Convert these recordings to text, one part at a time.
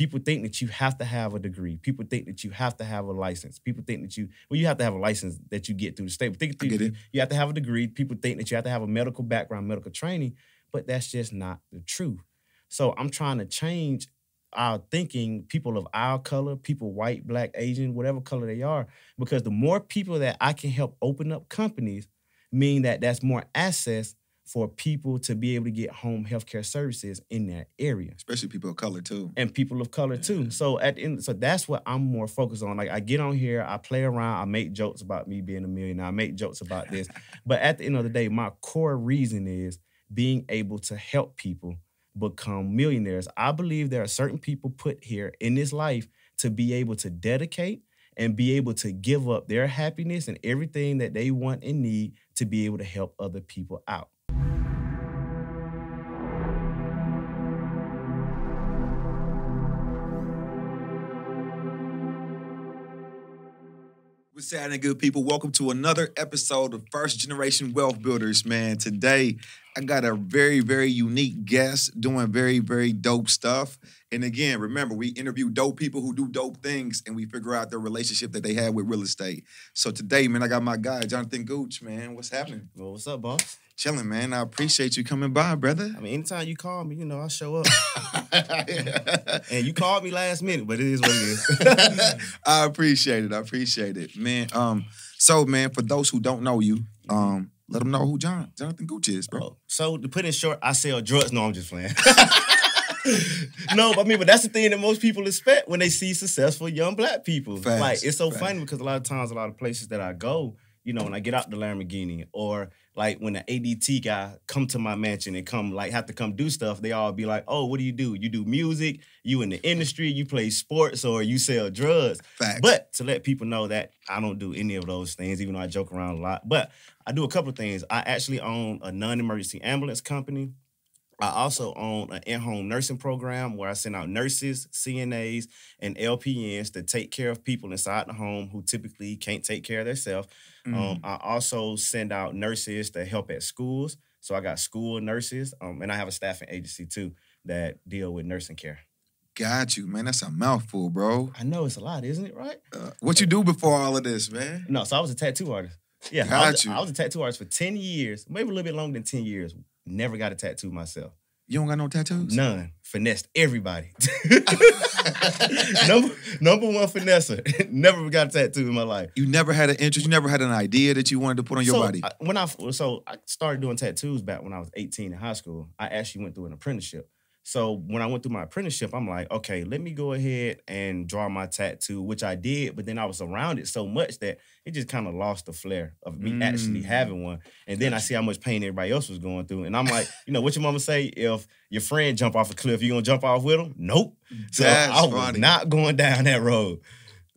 People think that you have to have a degree. People think that you have to have a license. People think that you well, you have to have a license that you get through the state. Think I get you, it. you have to have a degree. People think that you have to have a medical background, medical training, but that's just not the truth. So I'm trying to change our thinking, people of our color, people white, black, Asian, whatever color they are, because the more people that I can help open up companies, mean that that's more access for people to be able to get home healthcare services in that area Especially people of color too. and people of color too. So at the end, so that's what I'm more focused on. Like I get on here, I play around, I make jokes about me being a millionaire, I make jokes about this. but at the end of the day, my core reason is being able to help people become millionaires. I believe there are certain people put here in this life to be able to dedicate and be able to give up their happiness and everything that they want and need to be able to help other people out. What's happening, good people? Welcome to another episode of First Generation Wealth Builders, man. Today, I got a very, very unique guest doing very, very dope stuff. And again, remember, we interview dope people who do dope things and we figure out their relationship that they have with real estate. So today, man, I got my guy, Jonathan Gooch, man. What's happening? Well, what's up, boss? Chilling, man. I appreciate you coming by, brother. I mean, anytime you call me, you know, I'll show up. And you called me last minute, but it is what it is. I appreciate it. I appreciate it, man. Um, so man, for those who don't know you, um, let them know who John Jonathan Gucci is, bro. Bro, so to put in short, I sell drugs. No, I'm just playing. no, but I mean, but that's the thing that most people expect when they see successful young black people. Facts, like it's so facts. funny because a lot of times, a lot of places that I go, you know, when I get out the Lamborghini or like when the ADT guy come to my mansion and come like have to come do stuff, they all be like, "Oh, what do you do? You do music? You in the industry? You play sports or you sell drugs?" Facts. But to let people know that I don't do any of those things, even though I joke around a lot. But I do a couple of things. I actually own a non-emergency ambulance company. I also own an in-home nursing program where I send out nurses, CNAs, and LPNs to take care of people inside the home who typically can't take care of themselves. Mm. Um, I also send out nurses to help at schools. So I got school nurses, um, and I have a staffing agency too that deal with nursing care. Got you, man. That's a mouthful, bro. I know it's a lot, isn't it? Right? Uh, what you do before all of this, man? No, so I was a tattoo artist. Yeah, I Got was, you. I was a tattoo artist for 10 years, maybe a little bit longer than 10 years. Never got a tattoo myself. You don't got no tattoos? None. Finessed everybody. number, number one finesser. Never got a tattoo in my life. You never had an interest. You never had an idea that you wanted to put on your so, body. I, when I so I started doing tattoos back when I was 18 in high school. I actually went through an apprenticeship. So when I went through my apprenticeship, I'm like, okay, let me go ahead and draw my tattoo, which I did, but then I was around it so much that it just kind of lost the flair of me actually Mm. having one. And then I see how much pain everybody else was going through. And I'm like, you know, what your mama say? If your friend jump off a cliff, you gonna jump off with him? Nope. So That's I was funny. not going down that road.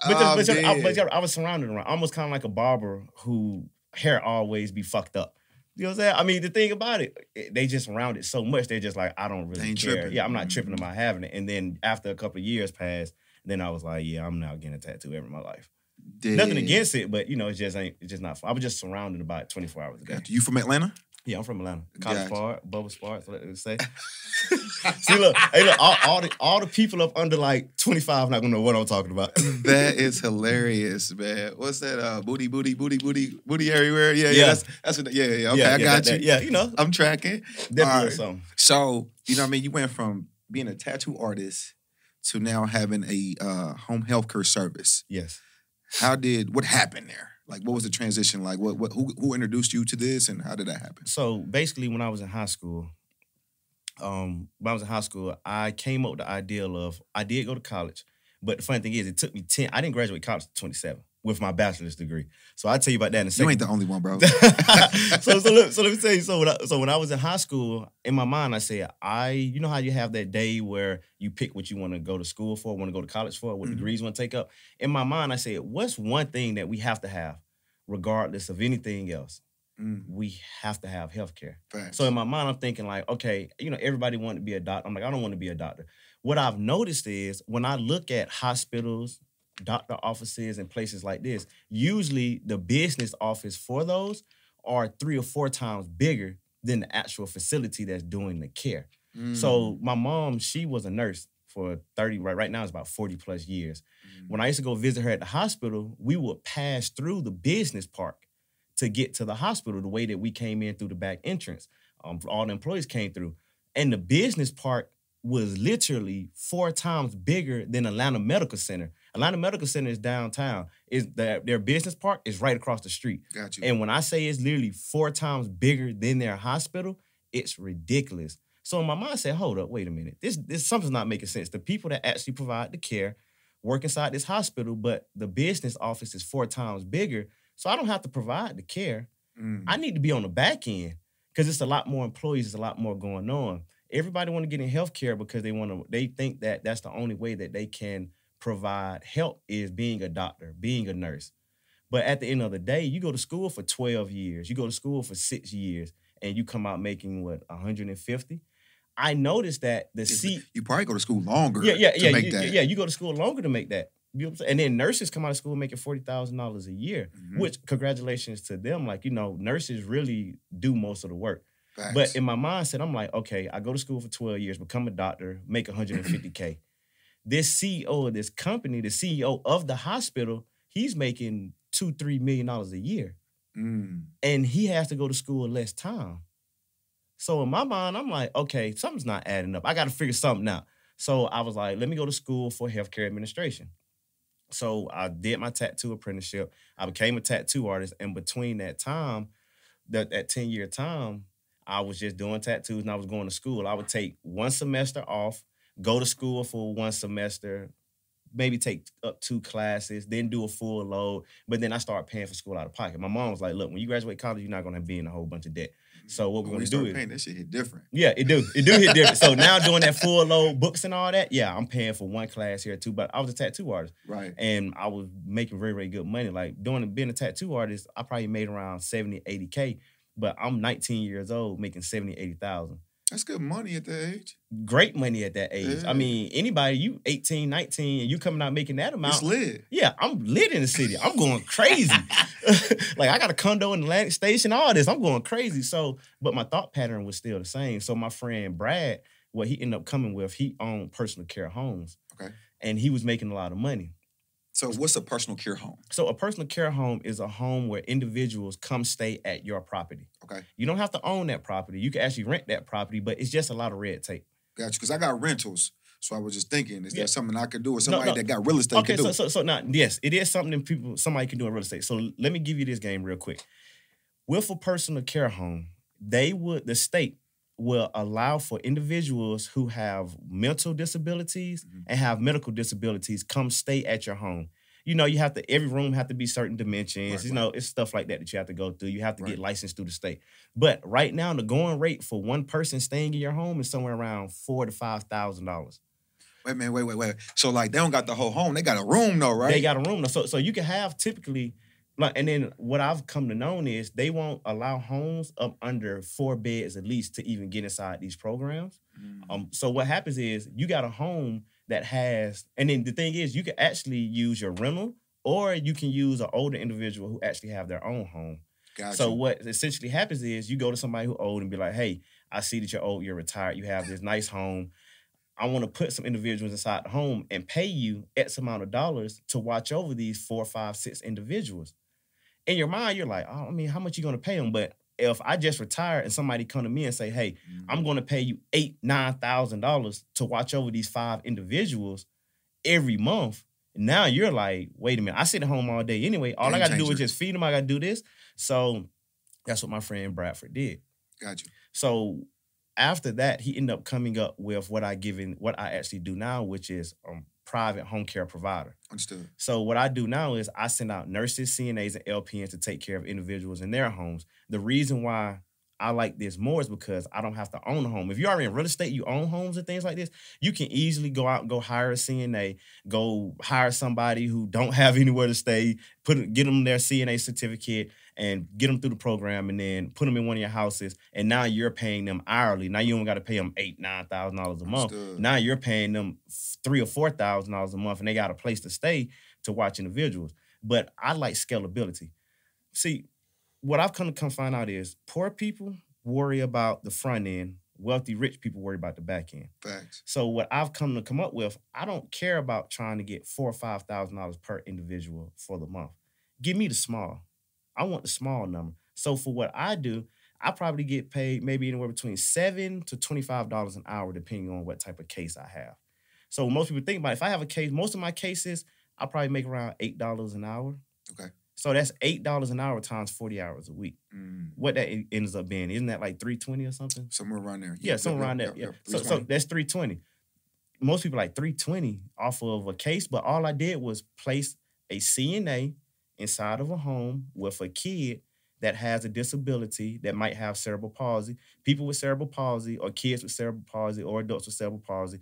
But, Oh, but, I, but I was surrounded around, almost kind of like a barber who hair always be fucked up. You know what I'm saying? I mean, the thing about it, it- they just around it so much. They're just like, I don't really care. tripping. Yeah, I'm not tripping Mhm. about having it. And then after a couple of years passed, then I was like, yeah, I'm not getting a tattoo ever in my life. Nothing against it, but you know, it just ain't. It's just not. Fun. I was just surrounded about 24 hours a day. Got you. You from Atlanta? Yeah, I'm from Atlanta. College Gotcha. Park, Bubba Sparks, what they say. See, look, hey, look, all, all the all the people up under like 25 not gonna know what I'm talking about. that is hilarious, man. What's that? Uh, booty, booty, booty, booty, booty everywhere. Yeah, yeah. Yeah. That's, that's what, yeah, yeah. Okay, yeah, I got that- you. that- yeah, you know, I'm tracking. definitely All right. something. So, you know what I mean? You went from being a tattoo artist to now having a uh, home health care service. Yes. How did, what happened there? Like, what was the transition like? What, what, who, who introduced you to this and how did that happen? So basically, when I was in high school, um, when I was in high school, I came up with the idea of I did go to college, but the funny thing is, it took me ten. I didn't graduate college at 27 with my bachelor's degree. So I'll tell you about that in a You second. ain't the only one, bro. so, so, let, so let me tell you. So when, I, so when I was in high school, in my mind, I said, I, you know how you have that day where you pick what you want to go to school for, want to go to college for, what Mhm. degrees you want to take up. In my mind, I said, what's one thing that we have to have, regardless of anything else? Mm, We have to have healthcare. facts. So in my mind, I'm thinking like, okay, you know, everybody wanted to be a doctor. I'm like, I don't want to be a doctor. What I've noticed is when I look at hospitals, doctor offices, and places like this, usually the business office for those are three or four times bigger than the actual facility that's doing the care. Mm, So my mom, she was a nurse for 30, right, right now it's about 40 plus years. Mm. When I used to go visit her at the hospital, we would pass through the business park to get to the hospital the way that we came in through the back entrance. Um, all the employees came through. And the business park was literally four times bigger than Atlanta Medical Center. Atlanta Medical Center is downtown. Is that their business park is right across the street. Got you. And when I say it's literally four times bigger than their hospital, it's ridiculous. So my mind said, hold up, wait a minute. This this something's not making sense. The people that actually provide the care work inside this hospital, but the business office is four times bigger. So I don't have to provide the care. Mm. I need to be on the back end because it's a lot more employees, it's a lot more going on. Everybody want to get in healthcare because they want to. They think that that's the only way that they can provide help is being a doctor, being a nurse. But at the end of the day, you go to school for twelve years, you go to school for six years, and you come out making what 150. I noticed that the seat. you probably go to school longer. Yeah, yeah, to yeah, make you, that. yeah. You go to school longer to make that. You know what I'm saying? And then nurses come out of school making forty thousand dollars a year, Mhm. which congratulations to them. Like you know, nurses really do most of the work. Facts. But in my mindset, I'm like, okay, I go to school for 12 years, become a doctor, make 150K. this CEO of this company, the CEO of the hospital, he's making two, three million dollars a year. Mm. And he has to go to school less time. So in my mind, I'm like, okay, something's not adding up. I got to figure something out. So I was like, let me go to school for healthcare administration. So I did my tattoo apprenticeship. I became a tattoo artist. And between that time, that, that 10 year time, I was just doing tattoos and I was going to school. I would take one semester off, go to school for one semester, maybe take up two classes, then do a full load. But then I started paying for school out of pocket. My mom was like, look, when you graduate college, you're not going to be in a whole bunch of debt. So what we're When gonna do is paying, that shit hit different. yeah, it do. It do hit different. So now doing that full load books and all that, yeah, I'm paying for one class here too. But I was a tattoo artist Right. and I was making very, very good money. Like doing being a tattoo artist, I probably made around 70, 80K. But I'm 19 years old making 70, 80,000. That's good money at that age. Great money at that age. Yeah. I mean, anybody, you 18, 19, and you coming out making that amount. It's lit. Yeah, I'm lit in the city. I'm going crazy. like I got a condo in Atlantic Station, all this. I'm going crazy. So, but my thought pattern was still the same. So my friend Brad, what he ended up coming with, he owned personal care homes. Okay. And he was making a lot of money. So what's a personal care home? So a personal care home is a home where individuals come stay at your property. Okay. You don't have to own that property. You can actually rent that property, but it's just a lot of red tape. Got you. Because I got rentals. So I was just thinking, is Yeah. there something I could do or somebody no. that got real estate Okay, can do? so so so now yes, it is something that people somebody can do in real estate. So let me give you this game real quick. With a personal care home, they would the state will allow for individuals who have mental disabilities Mhm. and have medical disabilities come stay at your home. You know, you have to every room have to be certain dimensions. Right, you know, it's stuff like that that you have to go through. You have to Right. get licensed through the state. But right now, the going rate for one person staying in your home is somewhere around four to five thousand dollars. wait, man, wait, wait, wait. So like they don't got the whole home. They got a room though, right? They got a room. now. So so you can have typically like and then what I've come to know is they won't allow homes up under four beds at least to even get inside these programs. Mm. Um so what happens is you got a home that has and then the thing is you can actually use your rental or you can use an older individual who actually have their own home. Got So what essentially happens is you go to somebody who old and be like, "Hey, I see that you're old, you're retired, you have this nice home. I want to put some individuals inside the home and pay you X amount of dollars to watch over these four, five, six individuals." In your mind, you're like, "Oh, I mean, how much you gonna pay them?" But if I just retire and somebody come to me and say, "Hey, Mm. I'm to pay you eight, nine thousand dollars to watch over these five individuals every month. Now you're like, wait a minute, I sit at home all day anyway. All I got to do is just feed them. I got to do this. So that's what my friend Bradford did. got you. So after that, he ended up coming up with what I give given, what I actually do now, which is um private home care provider. Understood. So what I do now is I send out nurses, CNAs, and LPNs to take care of individuals in their homes. The reason why I like this more is because I don't have to own a home. If you're already in real estate, you own homes and things like this, you can easily go out and go hire a CNA, go hire somebody who don't have anywhere to stay, put get them their CNA certificate and get them through the program and then put them in one of your houses. And now you're paying them hourly. Now you don't got to pay them eight, nine thousand dollars a month. Now you're paying them three or four thousand dollars a month, and they got a place to stay to watch individuals. But I like scalability. See, what I've come to come find out is poor people worry about the front end, Wealthy, rich people worry about the back end. Facts. So what I've come to come up with, I don't care about trying to get four or five thousand dollars per individual for the month. Give me the small. I want the small number. So for what I do, I probably get paid maybe anywhere between seven to twenty-five dollars an hour, depending on what type of case I have. So most people think about it, if I have a case, most of my cases, I probably make around eight dollars an hour. Okay. So that's eight dollars an hour times forty hours a week. Mm, What that ends up being, isn't that like three twenty or something? somewhere around there. Yeah, somewhere around there. Yeah. So, so that's 320. Most people like 320 off of a case, but all I did was place a CNA inside of a home with a kid that has a disability that might have cerebral palsy. People with cerebral palsy, or kids with cerebral palsy, or adults with cerebral palsy,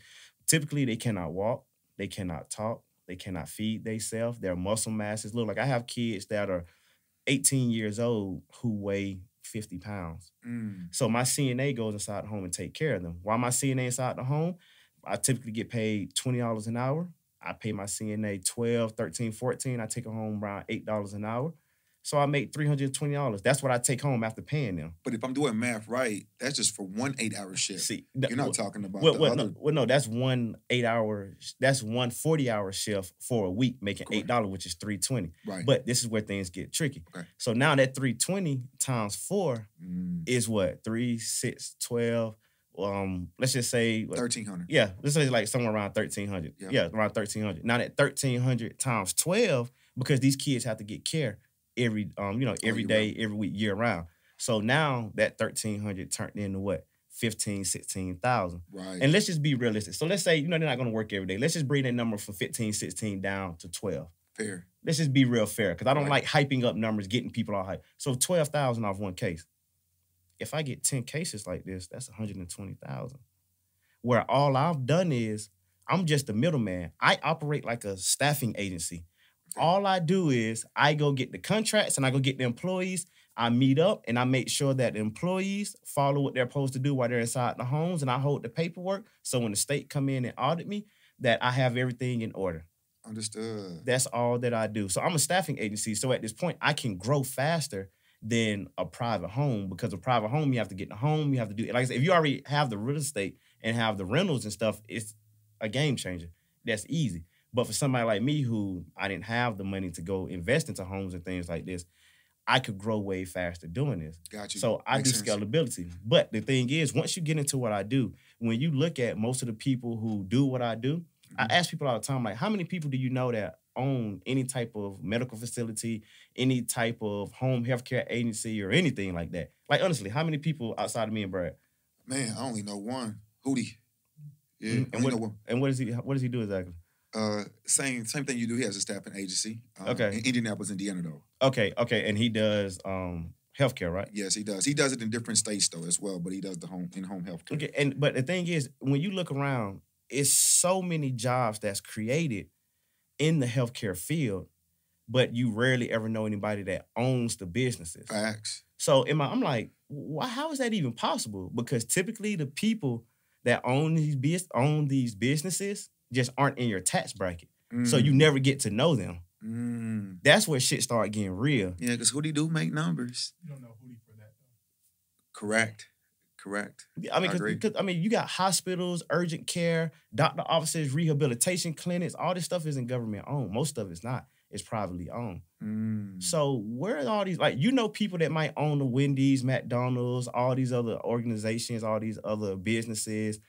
typically they cannot walk, they cannot talk, they cannot feed themselves. Their muscle masses look like I have kids that are 18 years old who weigh 50 pounds. Mm, So my CNA goes inside the home and take care of them. While my CNA inside the home, I typically get paid $20 an hour. I pay my CNA 12, 13, 14. I take her home around $8 an hour. So I make $320. That's what I take home after paying them. but if I'm doing math right, that's just for one eight-hour shift. See, You're not talking about well, the well, other. no, well, no, that's one eight hour, that's one 40 hour shift for a week, making Correct. $8, which is 320. Right. But this is where things get tricky. Okay. So now that 320 times four mm, is what? Three, six, twelve. Um, let's just say thirteen hundred. Yeah, let's say like somewhere around thirteen hundred. Yeah. Yeah. around thirteen hundred. Now that thirteen hundred times twelve, because these kids have to get care every um, you know, every year day, every week, year round. So now that thirteen hundred turned into what? 15, 16,000. Right. And let's just be realistic. So let's say, you know, they're not gonna work every day. Let's just bring that number from 15, 16 down to 12. Fair. Let's just be real fair. Cause I don't Right. like hyping up numbers, getting people all hype. So 12,000 off one case. If I get 10 cases like this, that's 120,000 where all I've done is I'm just a middleman. I operate like a staffing agency. All I do is I go get the contracts and I go get the employees. I meet up and I make sure that the employees follow what they're supposed to do while they're inside the homes, and I hold the paperwork. So when the state come in and audit me, that I have everything in order. Understood. That's all that I do. So I'm a staffing agency. So at this point, I can grow faster than a private home because a private home, you have to get the home, you have to do like I said, if you already have the real estate and have the rentals and stuff, it's a game changer. That's easy. But for somebody like me who I didn't have the money to go invest into homes and things like this, I could grow way faster doing this. Got you. So I Makes do sense. scalability. But the thing is, once you get into what I do, when you look at most of the people who do what I do, I Mhm. ask people all the time, like, how many people do you know that own any type of medical facility, any type of home healthcare agency, or anything like that? Like, honestly, how many people outside of me and Brad? Man, I only know one. Hootie. Yeah, Mhm. And what- And what does he? What does he do exactly? Uh, same same thing you do. He has a staffing agency. Um, Okay. In Indianapolis, Indiana, though. Okay, okay, and he does um healthcare, right? Yes, he does. He does it in different states though as well, but he does the home in home health care. Okay, and but the thing is, when you look around, it's so many jobs that's created in the healthcare field, but you rarely ever know anybody that owns the businesses. Facts. So in my, I'm like, why? How is that even possible? Because typically the people that own these own these businesses just aren't in your tax bracket, so you Mm, never get to know them. mm. That's where shit start getting real. Yeah, because who do do make numbers. You don't know Hootie for that though. Correct. Correct. I mean, I agree. because I mean, you got hospitals, urgent care, doctor offices, rehabilitation clinics. All this stuff isn't government owned. Most of it's not. It's privately owned. Mm. So where are all these? Like, you know, people that might own the Wendy's, McDonald's, all these other organizations, all these other businesses,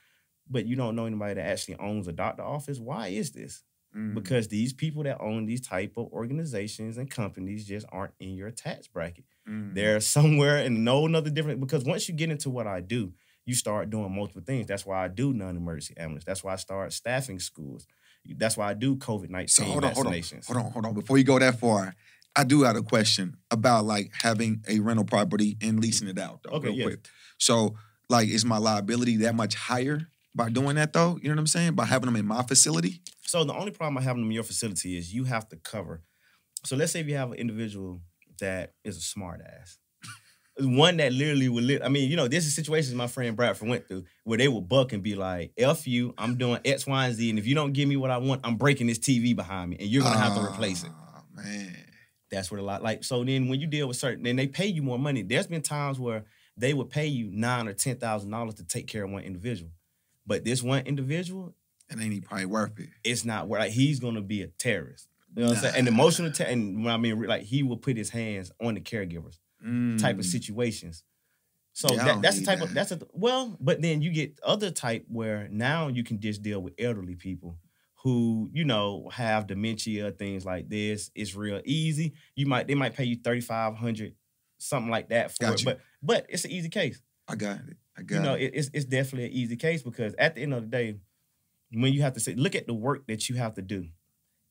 but you don't know anybody that actually owns a doctor office. Why is this? Mm. Because these people that own these type of organizations and companies just aren't in your tax bracket. Mm. They're somewhere in no another different because once you get into what I do, you start doing multiple things. That's why I do non-emergency ambulance. That's why I start staffing schools. That's why I do COVID nineteen So hold on, hold on, vaccinations. hold on, hold on. Before you go that far, I do have a question about like having a rental property and leasing it out. Though, Okay, real yes. quick. So, like, is my liability that much higher by doing that though? You know what I'm saying? By having them in my facility? So the only problem I have them in your facility is you have to cover. So let's say if you have an individual that is a smart ass. One that literally would, I mean, you know, this is situations my friend Bradford went through where they would buck and be like, "F you, I'm doing X, Y, and Z, and if you don't give me what I want, I'm breaking this TV behind me, and you're gonna have to replace it." Ah, Man. That's what a lot like. So then when you deal with certain, then they pay you more money. There's been times where they would pay you nine or ten thousand dollars to take care of one individual. But this one individual, And ain't he probably worth it? it's not where like he's gonna be a terrorist. You know what I'm saying? An emotional ter- and when I mean like he will put his hands on the caregivers type of Mm. situations. So Yeah, that, that's the type of that's a well, but then you get other type where now you can just deal with elderly people who you know have dementia, things like this. It's real easy. You might they might pay you thirty five hundred, something like that for it, but but it's an easy case. I got it. I got You know, it. it, it's it's definitely an easy case because at the end of the day, when you have to say, look at the work that you have to do.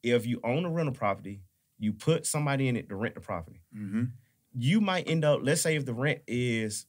If you own a rental property, you put somebody in it to rent the property hmm you might end up, let's say if the rent is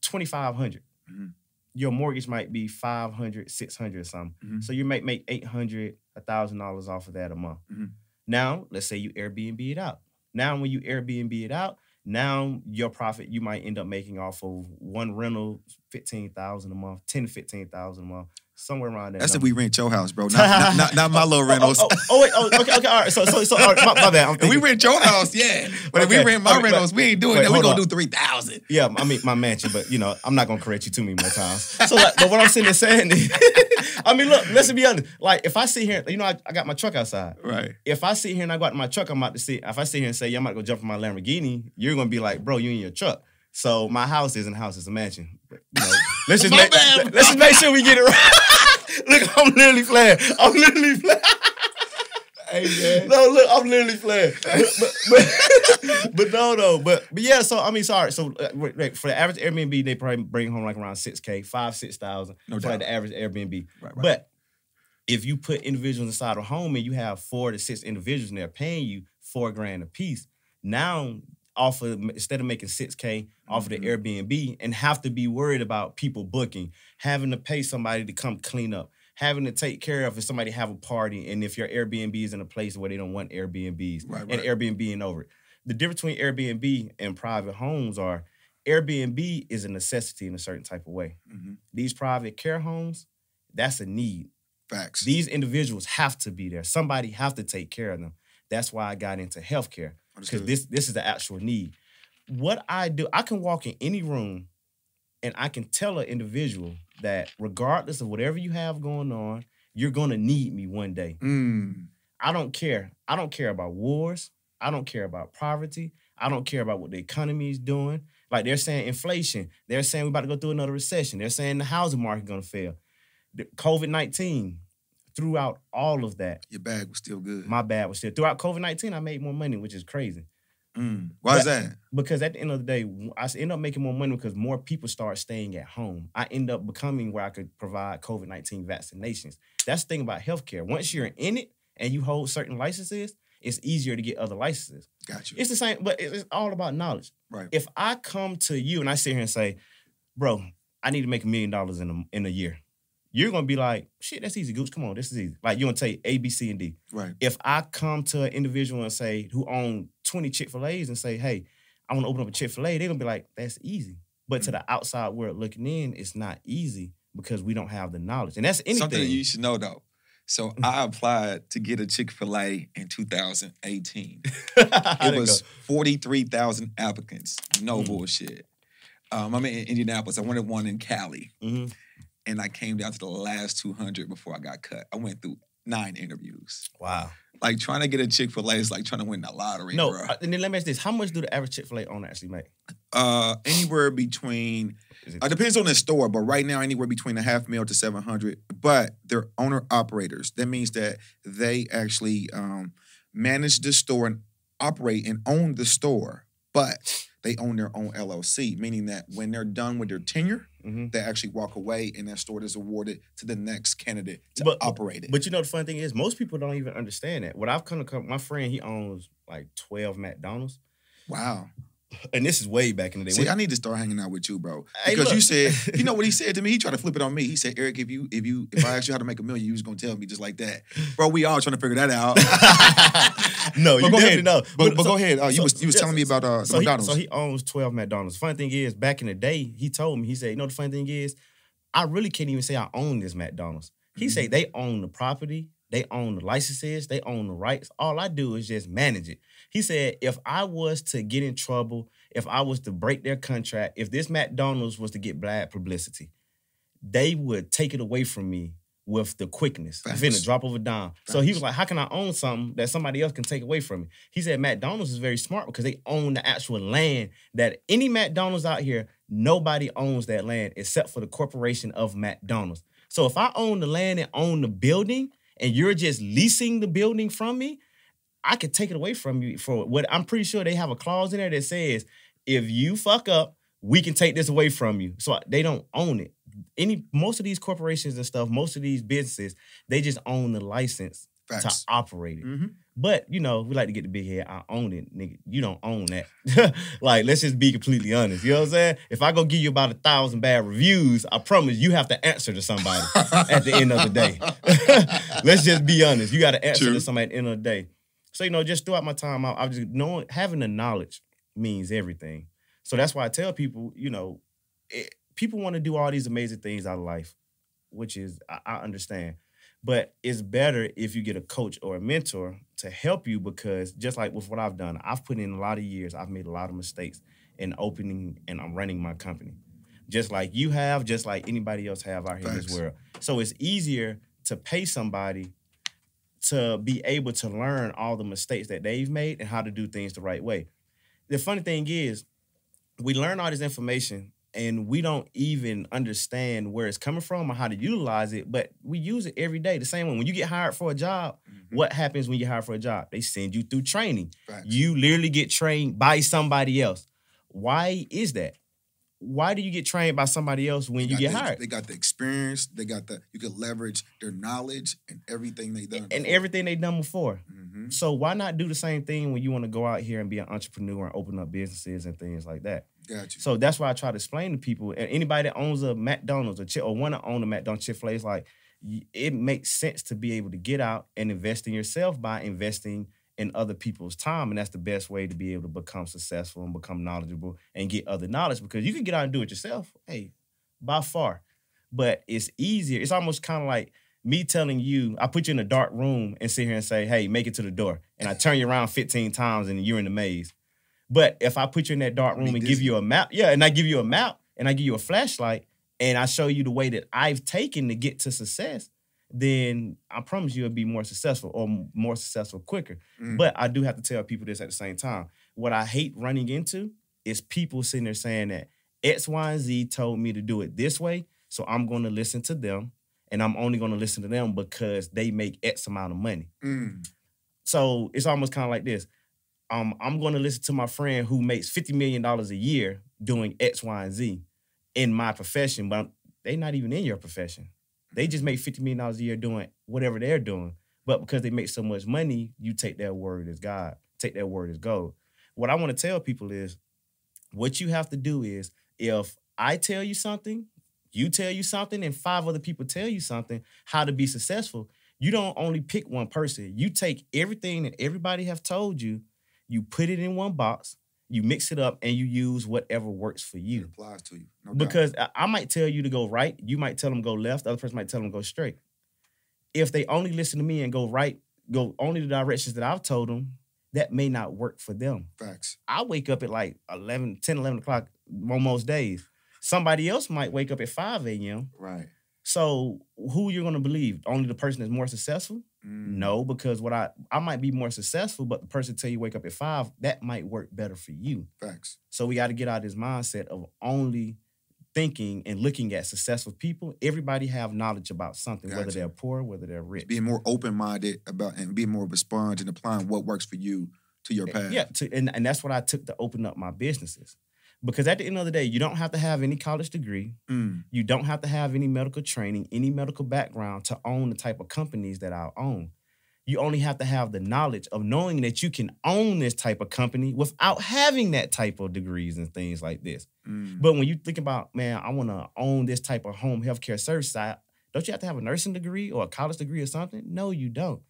2500 Mhm. your mortgage might be 500 600 or something. Mhm. So you might make 800 $1,000 off of that a month. Mhm. Now, let's say you Airbnb it out. Now, when you Airbnb it out, now your profit you might end up making off of one rental 15,000 a month, 10 to 15,000 a month, somewhere around there. That's if we rent your house, bro. Not, not, not, not my little oh, oh, oh, rentals. Oh, oh, oh, wait, oh, okay, okay, all right. So, so, so, all right, my, my bad. We rent your house, yeah. But if we rent my Okay, but- rentals, we ain't doing wait, that. We gonna on. do three thousand. Yeah, I mean my mansion, but you know, I'm not gonna correct you too many more times. So, like, but what I'm sitting there saying is, I mean, look, let's be honest. Like, if I sit here, you know, I, I got my truck outside. Right. If I sit here and I go out to my truck, I'm about to see. If I sit here and say, yeah, I'm about to go jump in my Lamborghini, you're gonna be like, bro, you in your truck. So my house isn't a house; it's a mansion. But, you know, let's just make bad. let's just make sure we get it right. look, I'm literally playing. I'm literally playing. Hey man. No, look, I'm literally playing. But, but, but, no, no. But but yeah, so I mean, sorry. So uh, for the average Airbnb, they probably bring home like around six k, five six thousand No for like the average Airbnb. Right, right. But if you put individuals inside a home and you have four to six individuals and they're paying you four grand a piece, now off of instead of making six k off of the Mhm. Airbnb and have to be worried about people booking, having to pay somebody to come clean up, having to take care of if somebody have a party, and if your Airbnb is in a place where they don't want Airbnbs Right, and right. Airbnb over it. The difference between Airbnb and private homes are Airbnb is a necessity in a certain type of way. Mhm. These private care homes, that's a need. Facts. These individuals have to be there. Somebody have to take care of them. That's why I got into healthcare because this this is the actual need. What I do, I can walk in any room and I can tell an individual that regardless of whatever you have going on, you're gonna need me one day. Mm. I don't care. I don't care about wars. I don't care about poverty. I don't care about what the economy is doing. Like they're saying inflation. They're saying we're about to go through another recession. They're saying the housing market gonna fail. COVID 19, throughout all of that, Your bag was still good. my bag was still throughout COVID 19, I made more money, which is crazy. Mm. Why is that? Because at the end of the day, I end up making more money because more people start staying at home. I end up becoming where I could provide COVID 19 vaccinations. That's the thing about healthcare. Once you're in it and you hold certain licenses, it's easier to get other licenses. Got you. It's the same, but it's all about knowledge. Right. If I come to you and I sit here and say, bro, I need to make a million dollars in a in a year, you're gonna be like, shit, that's easy, Gooch. Come on, this is easy. Like you're gonna take A, B, C, and D. Right. If I come to an individual and say who own 20 Chick-fil-A's and say, hey, I want to open up a Chick-fil-A, they're gonna be like, that's easy. But Mm. to the outside world looking in, it's not easy because we don't have the knowledge. And that's anything. Something that you should know though. So I applied to get a Chick Fil A in 2018. It was go? 43,000 applicants. No Mm. bullshit. Um, I'm in Indianapolis. I wanted one in Cali, Mhm. And I came down to the last 200 before I got cut. I went through nine interviews. Wow. Like trying to get a Chick Fil A is like trying to win the lottery, No, bro. uh, and then let me ask this: How much do the average Chick Fil A owner actually make? Uh, anywhere between it- uh, depends on the store, but right now anywhere between a half mil to seven hundred. But they're owner operators. That means that they actually um, manage the store and operate and own the store, but they own their own LLC, meaning that when they're done with their tenure, Mhm. they actually walk away and that store is awarded to the next candidate to But- operate it. But you know the funny thing is, most people don't even understand that. What I've come to come, my friend he owns like twelve McDonald's, wow. And this is way back in the day. See, When- I need to start hanging out with you, bro. Because you said, you know what he said to me? He tried to flip it on me. He said, Eric, if you if you if I asked you how to make a million, you was gonna tell me just like that. Bro, we all trying to figure that out. no, But you go definitely ahead. know. But, but so- go ahead. Uh, you so- was you was yeah, telling me about uh, so he, McDonald's. so he owns 12 McDonald's. Funny thing is, back in the day, he told me, he said, you know the funny thing is, I really can't even say I own this McDonald's. He Mhm. said they own the property, They own the licenses, they own the rights. All I do is just manage it. He said, if I was to get in trouble, if I was to break their contract, if this McDonald's was to get bad publicity, they would take it away from me with the quickness, within a drop of a dime. So he was like, how can I own something that somebody else can take away from me? He said McDonald's is very smart because they own the actual land that any McDonald's out here, nobody owns that land except for the corporation of McDonald's. So if I own the land and own the building and you're just leasing the building from me, I could take it away from you for what I'm pretty sure they have a clause in there that says if you fuck up, we can take this away from you. So they don't own it. Any most of these corporations and stuff, most of these businesses, they just own the license Facts. to operate it. Mhm. But you know, we like to get the big head. I own it, nigga. You don't own that. like, let's just be completely honest. You know what I'm saying? If I go give you about a thousand bad reviews, I promise you have to answer to somebody at the end of the day. let's just be honest. You got to answer True. to somebody at the end of the day. So you know, just throughout my time, I, I just knowing having the knowledge means everything. So that's why I tell people, you know, it, people want to do all these amazing things out of life, which is I, I understand. But it's better if you get a coach or a mentor to help you because just like with what I've done, I've put in a lot of years, I've made a lot of mistakes in opening and I'm running my company. Just like you have, just like anybody else have out here in this world. So it's easier to pay somebody to be able to learn all the mistakes that they've made and how to do things the right way. The funny thing is, we learn all this information and we don't even understand where it's coming from or how to utilize it, but we use it every day. The same way when you get hired for a job, Mhm. what happens when you hire for a job? They send you through training. Facts. You literally get trained by somebody else. Why is that? Why do you get trained by somebody else when you get the- hired? They got the experience. They got the. You can leverage their knowledge and everything they done. And everything they done before. hmm So why not do the same thing when you want to go out here and be an entrepreneur and open up businesses and things like that? Got you. So that's why I try to explain to people and anybody that owns a McDonald's or, Chi- or want to own a McDonald's Chick Fil A is like it makes sense to be able to get out and invest in yourself by investing in other people's time, and that's the best way to be able to become successful and become knowledgeable and get other knowledge because you can get out and do it yourself. Hey, by far, but it's easier. It's almost kind of like me telling you, I put you in a dark room and sit here and say, "Hey, make it to the door," and I turn you around 15 times and you're in the maze. But if I put you in that dark room and give you a map, yeah, and I give you a map and I give you a flashlight and I show you the way that I've taken to get to success, then I promise you it'll be more successful or more successful quicker. Mm. But I do have to tell people this at the same time. What I hate running into is people sitting there saying that X, Y, and Z told me to do it this way, so I'm going to listen to them, and I'm only going to listen to them because they make X amount of money. Mm. So it's almost kind of like this. Um, I'm going to listen to my friend who makes $50 million a year doing X, Y, and Z in my profession, but they're not even in your profession. They just make $50 million a year doing whatever they're doing. But because they make so much money, you take their word as God, take their word as gold. What I want to tell people is what you have to do is if I tell you something, you tell you something, and five other people tell you something, how to be successful, you don't only pick one person. You take everything that everybody have told you, you put it in one box, you mix it up, and you use whatever works for It you. applies to you. No. Because I, I might tell you to go right, you might tell them go left, the other person might tell them go straight. If they only listen to me and go right, go only the directions that I've told them, that may not work for them. facts. I wake up at like 11, 10, 11 o'clock on most days. Somebody else might wake up at 5 a.m. Right. So who you're gonna believe? Only the person that's more successful? Mm. No, because what I I might be more successful, but the person tell you wake up at five, that might work better for you. Facts. So we got to get out of this mindset of only thinking and looking at successful people. Everybody have knowledge about something, whether they're poor, whether they're rich. Being more open minded about and being more of a sponge and applying what works for you to your path. Eh, Yeah, to, and, and that's what I took to open up my businesses. Because at the end of the day, you don't have to have any college degree. Mm. You don't have to have any medical training, any medical background to own the type of companies that I own. You only have to have the knowledge of knowing that you can own this type of company without having that type of degrees and things like this. Mm. But when you think about, man, I want to own this type of home healthcare service side, don't you have to have a nursing degree or a college degree or something? No, you don't.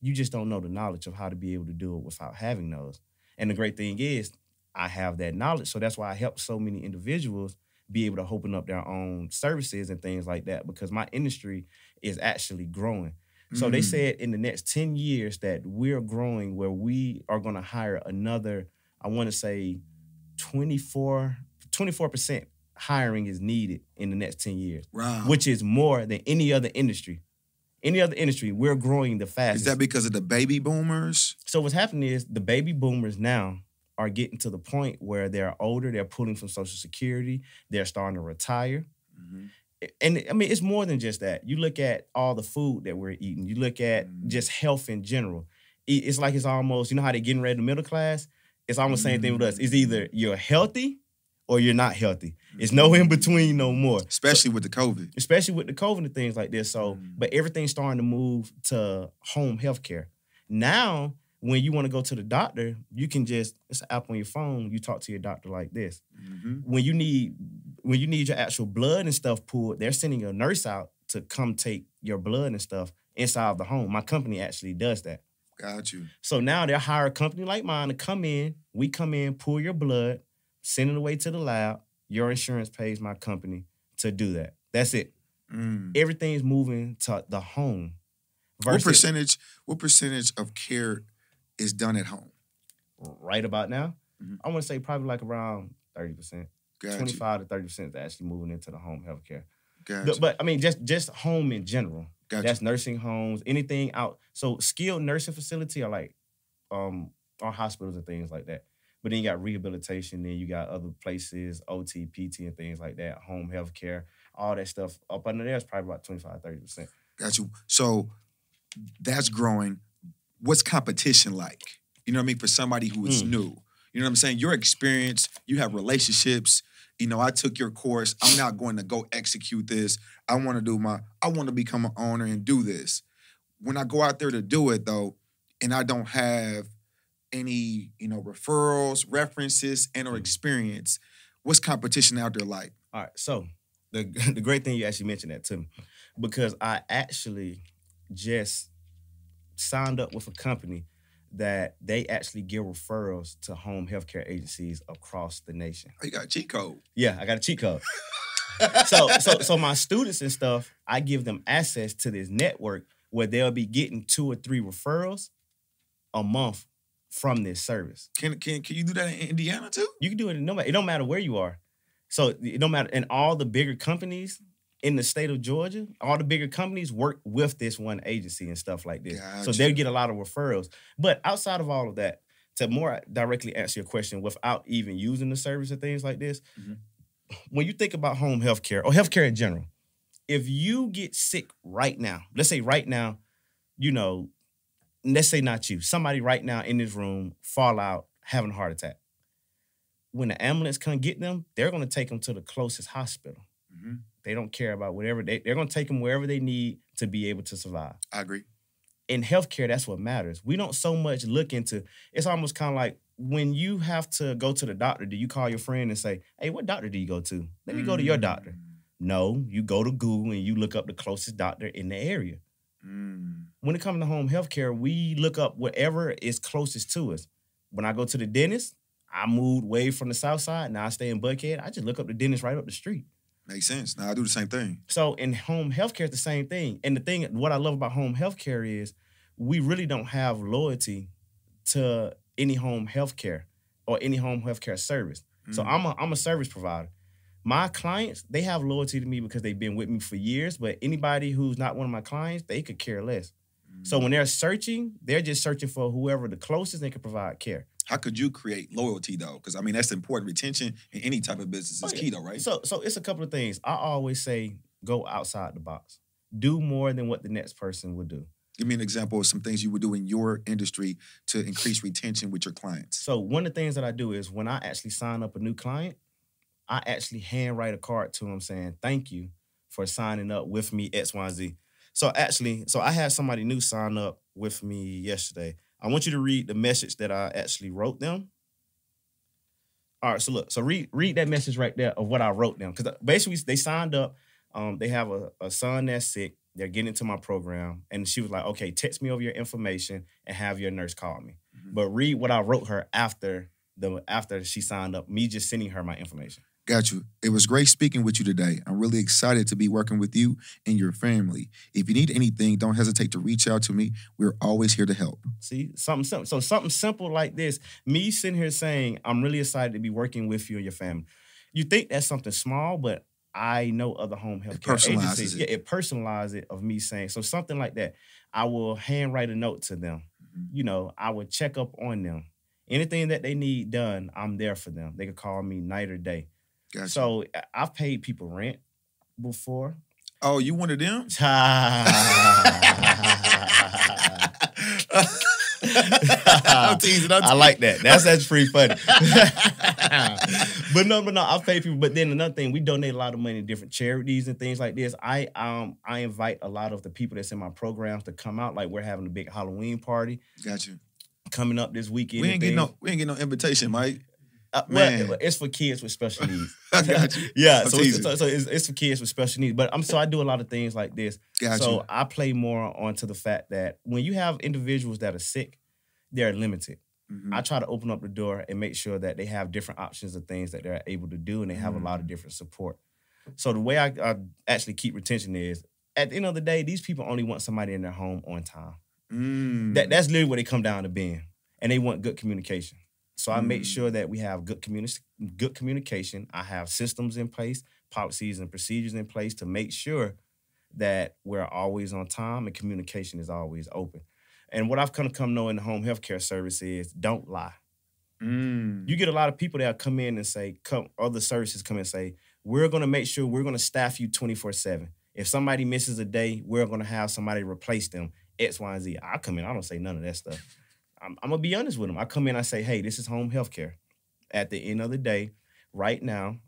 You just don't know the knowledge of how to be able to do it without having those. And the great thing is, I have that knowledge. So that's why I help so many individuals be able to open up their own services and things like that because my industry is actually growing. So they Mm. said in the next 10 years that we're growing where we are going to hire another, I want to say 24, 24% hiring is needed in the next 10 years, Wow. which is more than any other industry. Any other industry, we're growing the fastest. is that because of the baby boomers? so what's happening is the baby boomers now are getting to the point where they're older, they're pulling from Social Security, they're starting to retire. Mhm. and I mean, it's more than just that. You look at all the food that we're eating. You look at Mm. just health in general. It's like it's almost, you know how they're getting ready to middle class? It's almost the same thing with us. It's either you're healthy or you're not healthy. It's no in between no more. Especially with the COVID. Especially with the COVID and things like this. So, Mm. but everything's starting to move to home health care. Now, when you want to go to the doctor, you can just, it's an app on your phone. You talk to your doctor like this Mhm. when you need when you need your actual blood and stuff pulled, they're sending a nurse out to come take your blood and stuff inside of the home. My company actually does that. Got you. So now they'll hire a company like mine to come in. We come in, pull your blood, send it away to the lab. Your insurance pays my company to do that. That's it. Mm. Everything's moving to the home. What percentage? What percentage of care is done at home? right about now, Mhm. I want to say probably like around 30%. 25 to 30% is actually moving into the home healthcare. you. Got But, I mean, just just home in general. Got That's nursing homes, anything out. So skilled nursing facility are like um are hospitals and things like that. But then you got rehabilitation, then you got other places, OT, PT, and things like that, home health care, all that stuff. Up under there is probably about 25, 30%. Got you. So that's growing. What's competition like? You know what I mean? For somebody who is Mm. new. You know what I'm saying? Your experience, you have relationships. You know, I took your course. I'm not going to go execute this. I want to do my, I want to become an owner and do this. When I go out there to do it though, and I don't have any, you know, referrals, references, and or Mm. experience, what's competition out there like? All right. So the the great thing you actually mentioned that to me, because I actually just signed up with a company that they actually give referrals to home healthcare agencies across the nation. Oh, you got a cheat code. Yeah, I got a cheat code. so so so my students and stuff, I give them access to this network where they'll be getting two or three referrals a month from this service. Can can can you do that in Indiana too? You can do it in no matter it don't matter where you are. So it don't matter and all the bigger companies in the state of Georgia, all the bigger companies work with this one agency and stuff like this. So they'll get a lot of referrals. But outside of all of that, to more directly answer your question without even using the service and things like this, Mhm. when you think about home health care or healthcare in general, if you get sick right now, let's say right now, you know, let's say not you, somebody right now in this room fall out having a heart attack. When the ambulance come get them, they're going to take them to the closest hospital. Mhm. They don't care about whatever they, they're going to take them wherever they need to be able to survive I agree. in healthcare, that's what matters. We don't so much look into it's almost kind of like when you have to go to the doctor, do you call your friend and say, Hey, what doctor do you go to? Let me go to your doctor. Mm. No, you go to Google and you look up the closest doctor in the area. Mm. When it comes to home healthcare, we look up whatever is closest to us. When I go to the dentist, I moved way from the south side. Now I stay in Buckhead. I just look up the dentist right up the street. Makes sense. Now I do the same thing. So in home healthcare, it's the same thing. And the thing, what I love about home healthcare is we really don't have loyalty to any home healthcare or any home healthcare service. So Mm. I'm a I'm a service provider. My clients, they have loyalty to me because they've been with me for years. But anybody who's not one of my clients, they could care less. So when they're searching, they're just searching for whoever the closest they can provide care. How could you create loyalty though? Because I mean that's important. Retention in any type of business is Oh, yeah. key though, right? So so it's a couple of things. I always say go outside the box. Do more than what the next person would do. Give me an example of some things you would do in your industry to increase retention with your clients. So one of the things that I do is when I actually sign up a new client, I actually handwrite a card to them saying thank you for signing up with me X Y Z. So actually, so I had somebody new sign up with me yesterday. I want you to read the message that I actually wrote them. All right, so look, so read read that message right there of what I wrote them because basically they signed up. Um, they have a, a son that's sick. They're getting into my program, and she was like, "Okay, text me over your information and have your nurse call me." Mhm. But read what I wrote her after the after she signed up. Me just sending her my information. Got you. It was great speaking with you today. I'm really excited to be working with you and your family. If you need anything, don't hesitate to reach out to me. We're always here to help. See, something simple. So something simple like this, me sitting here saying, I'm really excited to be working with you and your family. You think that's something small, but I know other home health care agencies. it. Yeah, it personalizes it of me saying. So something like that. I will handwrite a note to them. Mhm. You know, I would check up on them. Anything that they need done, I'm there for them. They could call me night or day. Got you. So I've paid people rent before. oh, you one of them? I'm teasing. I'm I like that. That's that's pretty funny. but no, but no, I pay people. But then another thing, we donate a lot of money to different charities and things like this. I um I invite a lot of the people that's in my programs to come out. Like we're having a big Halloween party Got you. coming up this weekend. We ain't getting no. We ain't getting no invitation, Mike. Uh, well, man. it's for kids with special needs. I got you. yeah, I'm so, it's, so, so it's, it's for kids with special needs. But I'm so I do a lot of things like this. Got so you. I play more onto the fact that when you have individuals that are sick, they're limited. Mhm. I try to open up the door and make sure that they have different options of things that they're able to do and they have a Mm. lot of different support. So the way I, I actually keep retention is at the end of the day, these people only want somebody in their home on time. Mm. That that's literally what they come down to being. And they want good communication. So I make Mm. sure that we have good communi- good communication. I have systems in place, policies and procedures in place to make sure that we're always on time and communication is always open. And what I've come to come know in the home healthcare service is don't lie. Mm. You get a lot of people that come in and say, come, other services come and say, we're gonna make sure we're gonna staff you 24-7. If somebody misses a day, we're gonna have somebody replace them, X, Y, and Z. I come in, I don't say none of that stuff. I'm, I'm gonna be honest with them. I come in, I say, hey, this is home healthcare. At the end of the day, right now,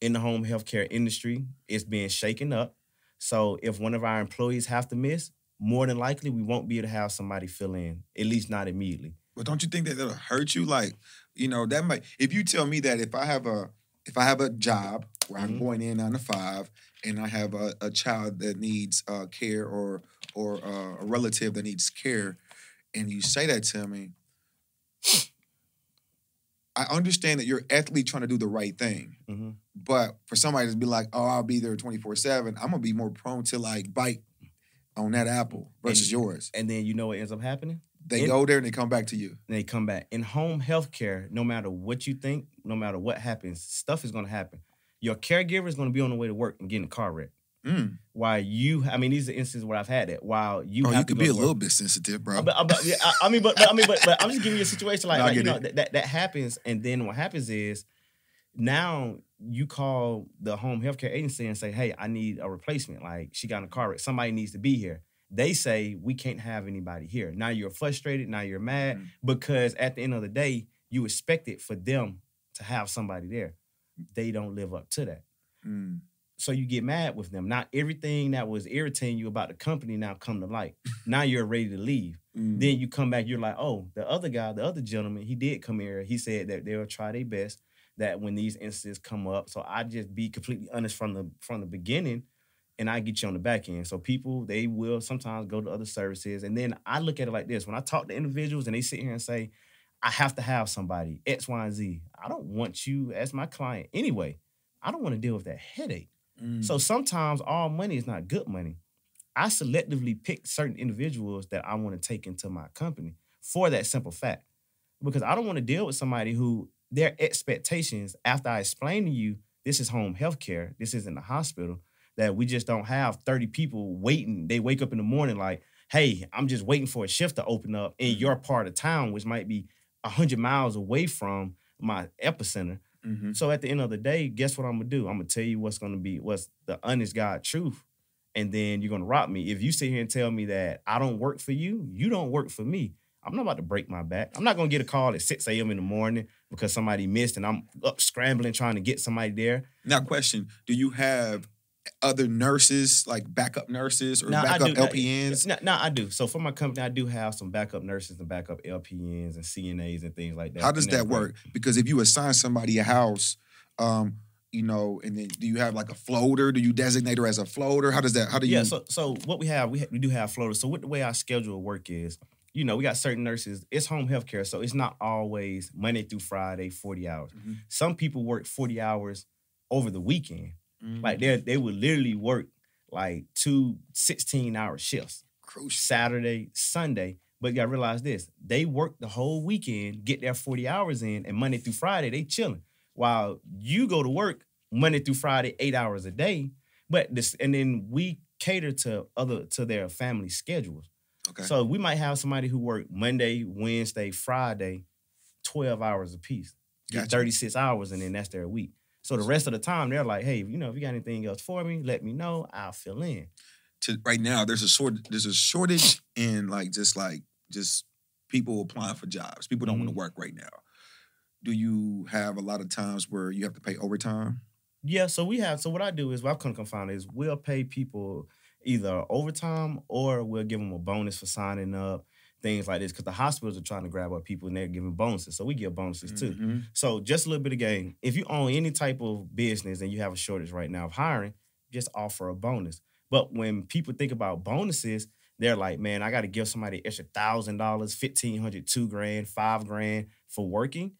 in the home healthcare industry, it's being shaken up. So if one of our employees have to miss, more than likely we won't be able to have somebody fill in, at least not immediately. But don't you think that that'll hurt you? Like, you know, that might. If you tell me that if I have a if I have a job where I'm Mhm. going in nine to five, and I have a, a child that needs uh, care or or uh, a relative that needs care, and you say that to me, I understand that you're ethically trying to do the right thing. Mhm. But for somebody to be like, "Oh, I'll be there 24 7 I'm gonna be more prone to like bite on that apple versus And- yours. And then you know what ends up happening? They in- go there and they come back to you. and they come back. In home health care, no matter what you think, no matter what happens, stuff is gonna happen. Your caregiver is gonna be on the way to work and get in a car wreck. Mm. While you, I mean, these are instances where I've had it. While you oh, you could be a work. little bit sensitive, bro. But, but, yeah, I, I mean, but, but I mean, but, but I'm just giving you a situation like, No, like, you know that, that that happens, and then what happens is now you call the home healthcare agency and say, "Hey, I need a replacement. Like she got in a car wreck. Somebody needs to be here." They say we can't have anybody here. Now you're frustrated. Now you're mad Mm. because at the end of the day, you expect it for them to have somebody there. They don't live up to that Mm. So you get mad with them. Not everything that was irritating you about the company now come to light. now you're ready to leave. Mm. Then you come back, you're like, oh, the other guy, the other gentleman, he did come here. He said that they'll try their best. That when these instances come up, so I just be completely honest from the from the beginning, and I get you on the back end. So people they will sometimes go to other services, and then I look at it like this: when I talk to individuals and they sit here and say, I have to have somebody X, Y, and Z. I don't want you as my client anyway. I don't want to deal with that headache. Mm. So sometimes all money is not good money. I selectively pick certain individuals that I want to take into my company for that simple fact. Because I don't want to deal with somebody who their expectations after I explain to you this is home health care, this isn't the hospital, that we just don't have 30 people waiting. They wake up in the morning like, hey, I'm just waiting for a shift to open up in your part of town, which might be 100 miles away from my epicenter. Mhm. So at the end of the day, guess what I'm gonna do? I'm gonna tell you what's gonna be what's the honest God truth, and then you're gonna rock me. If you sit here and tell me that I don't work for you, you don't work for me. I'm not about to break my back. I'm not gonna get a call at 6 a.m. in the morning because somebody missed and I'm up scrambling trying to get somebody there. Now, question: Do you have other nurses, like backup nurses or backup LPNs? No, no, I do. So for my company, I do have some backup nurses and backup LPNs and CNAs and things like that. How does that work? Because if you assign somebody a house, um, you know, and then do you have like a floater? Do you designate her as a floater? How does that? How do you? Yeah, so so what we have, we, ha- we do have floaters. So what the way our schedule work is, you know, we got certain nurses. It's home health care, so it's not always Monday through Friday, forty hours. Mhm. Some people work forty hours over the weekend. Mm. Like they they would literally work like two 16 hour shifts. crucial. Saturday, Sunday. But you gotta realize this: they work the whole weekend, get their 40 hours in, and Monday through Friday they chilling. While you go to work Monday through Friday, eight hours a day. But this, and then we cater to other to their family schedules. Okay. So we might have somebody who work Monday, Wednesday, Friday, 12 hours a piece. Gotcha. 36 hours, and then that's their week. So the rest of the time, they're like, hey, you know, if you got anything else for me, let me know. I'll fill in. to right now there's a short there's a shortage in like just like just people applying for jobs. People don't want Mhm. to work right now. Do you have a lot of times where you have to pay overtime? Yeah, so we have. So what I do is, what I've come to confound is, we'll pay people either overtime or we'll give them a bonus for signing up, things like this. Because the hospitals are trying to grab our people and they're giving bonuses, so we give bonuses too. Mhm. So just a little bit of game. If you own any type of business and you have a shortage right now of hiring, just offer a bonus. But when people think about bonuses, they're like, man, I got to give somebody extra thousand dollars, fifteen hundred, two grand, five grand for working.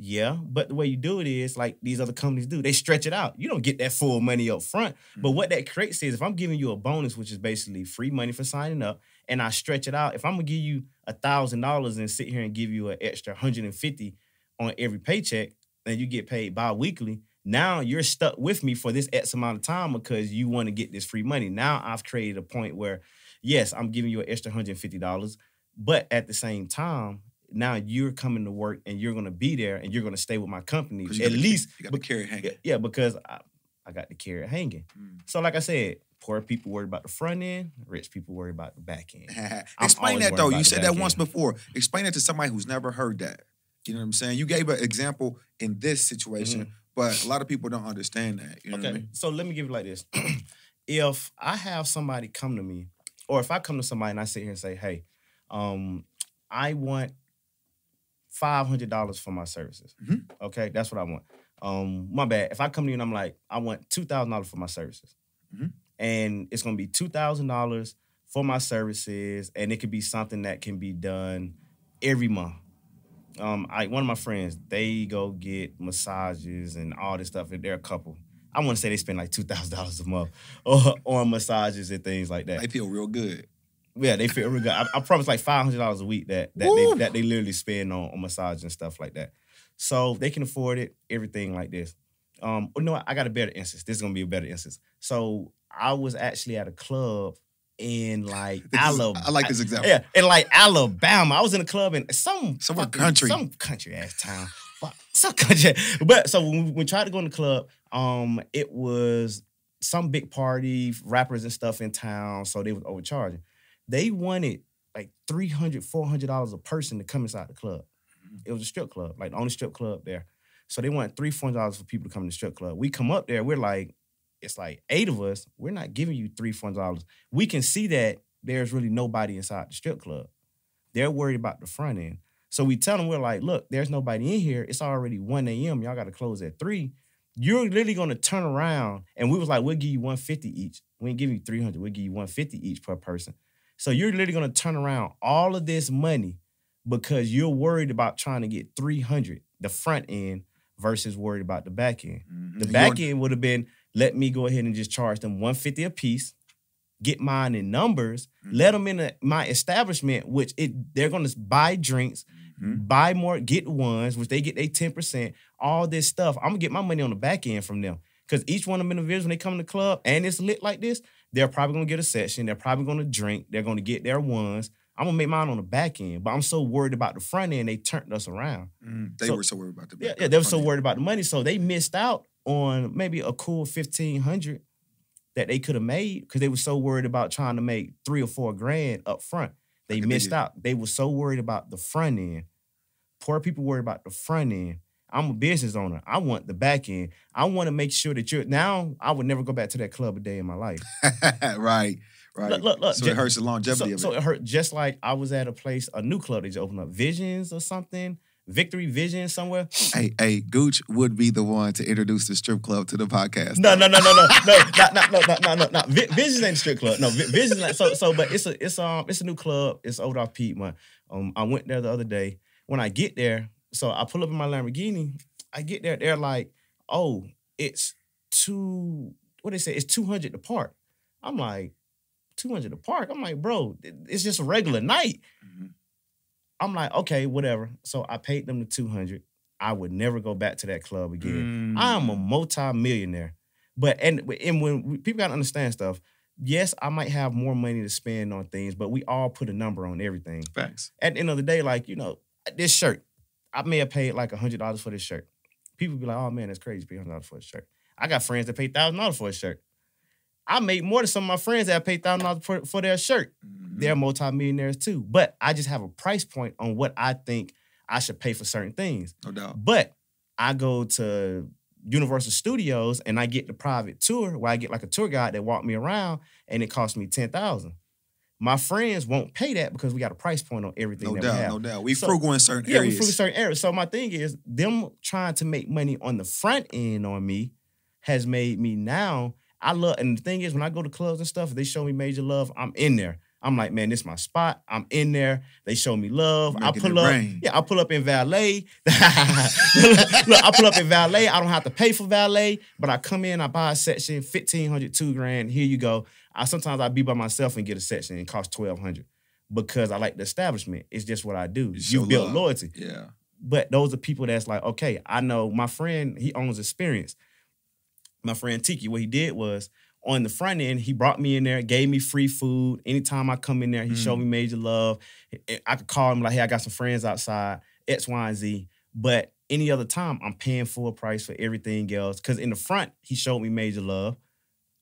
Yeah, but the way you do it is like these other companies do. They stretch it out. You don't get that full money up front. But what that creates is if I'm giving you a bonus, which is basically free money for signing up, and I stretch it out, if I'm gonna give you a thousand dollars and sit here and give you an extra 150 on every paycheck, and you get paid bi-weekly, now you're stuck with me for this X amount of time because you want to get this free money. Now I've created a point where, yes, I'm giving you an extra $150, but at the same time, now you're coming to work and you're gonna be there and you're gonna stay with my company. at least you got the carrot hanging. yeah, yeah, because I, I got the carrot hanging. Mm. So, like I said, poor people worry about the front end, rich people worry about the back end. Explain that though. You said that once end. before. Explain that to somebody who's never heard that. You know what I'm saying? You gave an example in this situation, but a lot of people don't understand that. You know what I Okay, mean? so let me give it like this: if I have somebody come to me, or if I come to somebody and I sit here and say, "Hey, um, I want five hundred dollars for my services," Mhm. okay, that's what I want. Um, my bad. If I come to you and I'm like, I want two thousand dollars for my services, Mhm. And it's gonna be two thousand dollars for my services, and it could be something that can be done every month. Um, I one of my friends, they go get massages and all this stuff, and they're a couple. I want to say they spend like two thousand dollars a month on, on massages and things like that. They feel real good. Yeah, they feel real good. I, I promise like five hundred dollars a week that that Woo! they, that they literally spend on, on massage and stuff like that. So they can afford it, everything like this. Um, oh, no, I got a better instance. This is gonna be a better instance. So I was actually at a club in like This is- Alabama. I like this example. Yeah, in like Alabama. I was in a club in some Somewhere fucking- country. some country ass town. Fuck, some country. But so when we, we tried to go in the club, um, it was some big party, rappers and stuff in town, so they was overcharging. They wanted like 300 dollars a person to come inside the club. It was a strip club, like the only strip club there. So they wanted three, four hundred dollars for people to come to the strip club. We come up there, we're like, it's like eight of us. We're not giving you three, four hundred dollars. We can see that there's really nobody inside the strip club. They're worried about the front end. So we tell them, we're like, look, there's nobody in here. It's already 1 a.m. Y'all got to close at 3. You're literally going to turn around. And we was like, we'll give you 150 each. We ain't give you 300. We'll give you 150 each per person. So you're literally going to turn around all of this money because you're worried about trying to get 300, the front end, versus worried about the back end. Mhm. The back end would have been let me go ahead and just charge them 150 a piece, get mine in numbers, Mhm. let them in a, my establishment, which it they're gonna buy drinks, Mhm. buy more, get ones, which they get they 10%, all this stuff. I'm gonna get my money on the back end from them. Cause each one of them individuals, when they come to the club and it's lit like this, they're probably gonna get a session, they're probably gonna drink, they're gonna get their ones. I'm gonna make mine on the back end, but I'm so worried about the front end, they turned us around. Mhm. They So- were so worried about the Yeah, yeah, end, they were so end. worried about the money, so they missed out on maybe a cool fifteen hundred that they could have made because they were so worried about trying to make three or four grand up front. They missed out. They were so worried about the front end. Poor people worry about the front end. I'm a business owner. I want the back end. I want to make sure that you're now. I would never go back to that club a day in my life. right, right. Look, look, look, so ju- it hurts the longevity So, of so it. it hurt just like I was at a place, a new club that just opened up, Visions or something, Victory Vision somewhere. Hey, hey, Gooch would be the one to introduce the strip club to the podcast. No, no, no, no, no, no, not, not, no, no, no, no, no. Vi- Visions ain't strip club. No, Vi- Visions. Like, so, so, but it's a, it's um, it's a new club. It's over off Piedmont. Um, I went there the other day. When I get there, so I pull up in my Lamborghini. I get there, they're like, oh, it's two. What they say? It's two hundred to park. I'm like, two hundred to park. I'm like, bro, it's just a regular night. Mhm. I'm like, okay, whatever. So I paid them the two hundred. I would never go back to that club again. Mm. I'm a multi-millionaire. But and and when we, people gotta understand stuff, yes, I might have more money to spend on things, but we all put a number on everything. facts. At the end of the day, like you know, this shirt, I may have paid like hundred dollars for this shirt. People be like, "Oh man, that's crazy, pay hundred dollars for a shirt." I got friends that pay thousand dollars for a shirt. I make more than some of my friends that pay thousand dollars for, for their shirt. Mhm. They're multimillionaires too. But I just have a price point on what I think I should pay for certain things. no doubt. But I go to Universal Studios and I get the private tour where I get like a tour guide that walk me around and it costs me ten thousand. My friends won't pay that because we got a price point on everything No that we doubt. have. No doubt. We So- frugal in certain areas. Yeah, we through certain areas. So my thing is, them trying to make money on the front end on me has made me now. I love, and the thing is, when I go to clubs and stuff, they show me major love. I'm in there. I'm like, man, this is my spot. I'm in there. They show me love. I pull up. rain. Yeah, I pull up in valet. Look, I pull up in valet. I don't have to pay for valet, but I come in, I buy a section, 1500 two grand. Here you go. I sometimes I be by myself and get a section and it costs 1200 because I like the establishment. It's just what I do. You You build love. loyalty. Yeah. But those are people that's like, okay, I know my friend, he owns experience. My friend Tiki, what he did was on the front end, he brought me in there, gave me free food. Anytime I come in there, he showed me major love. I- eh, I could call him like, hey, I got some friends outside, X, Y, and Z. But any other time, I'm paying full price for everything else. Cause in the front, he showed me major love.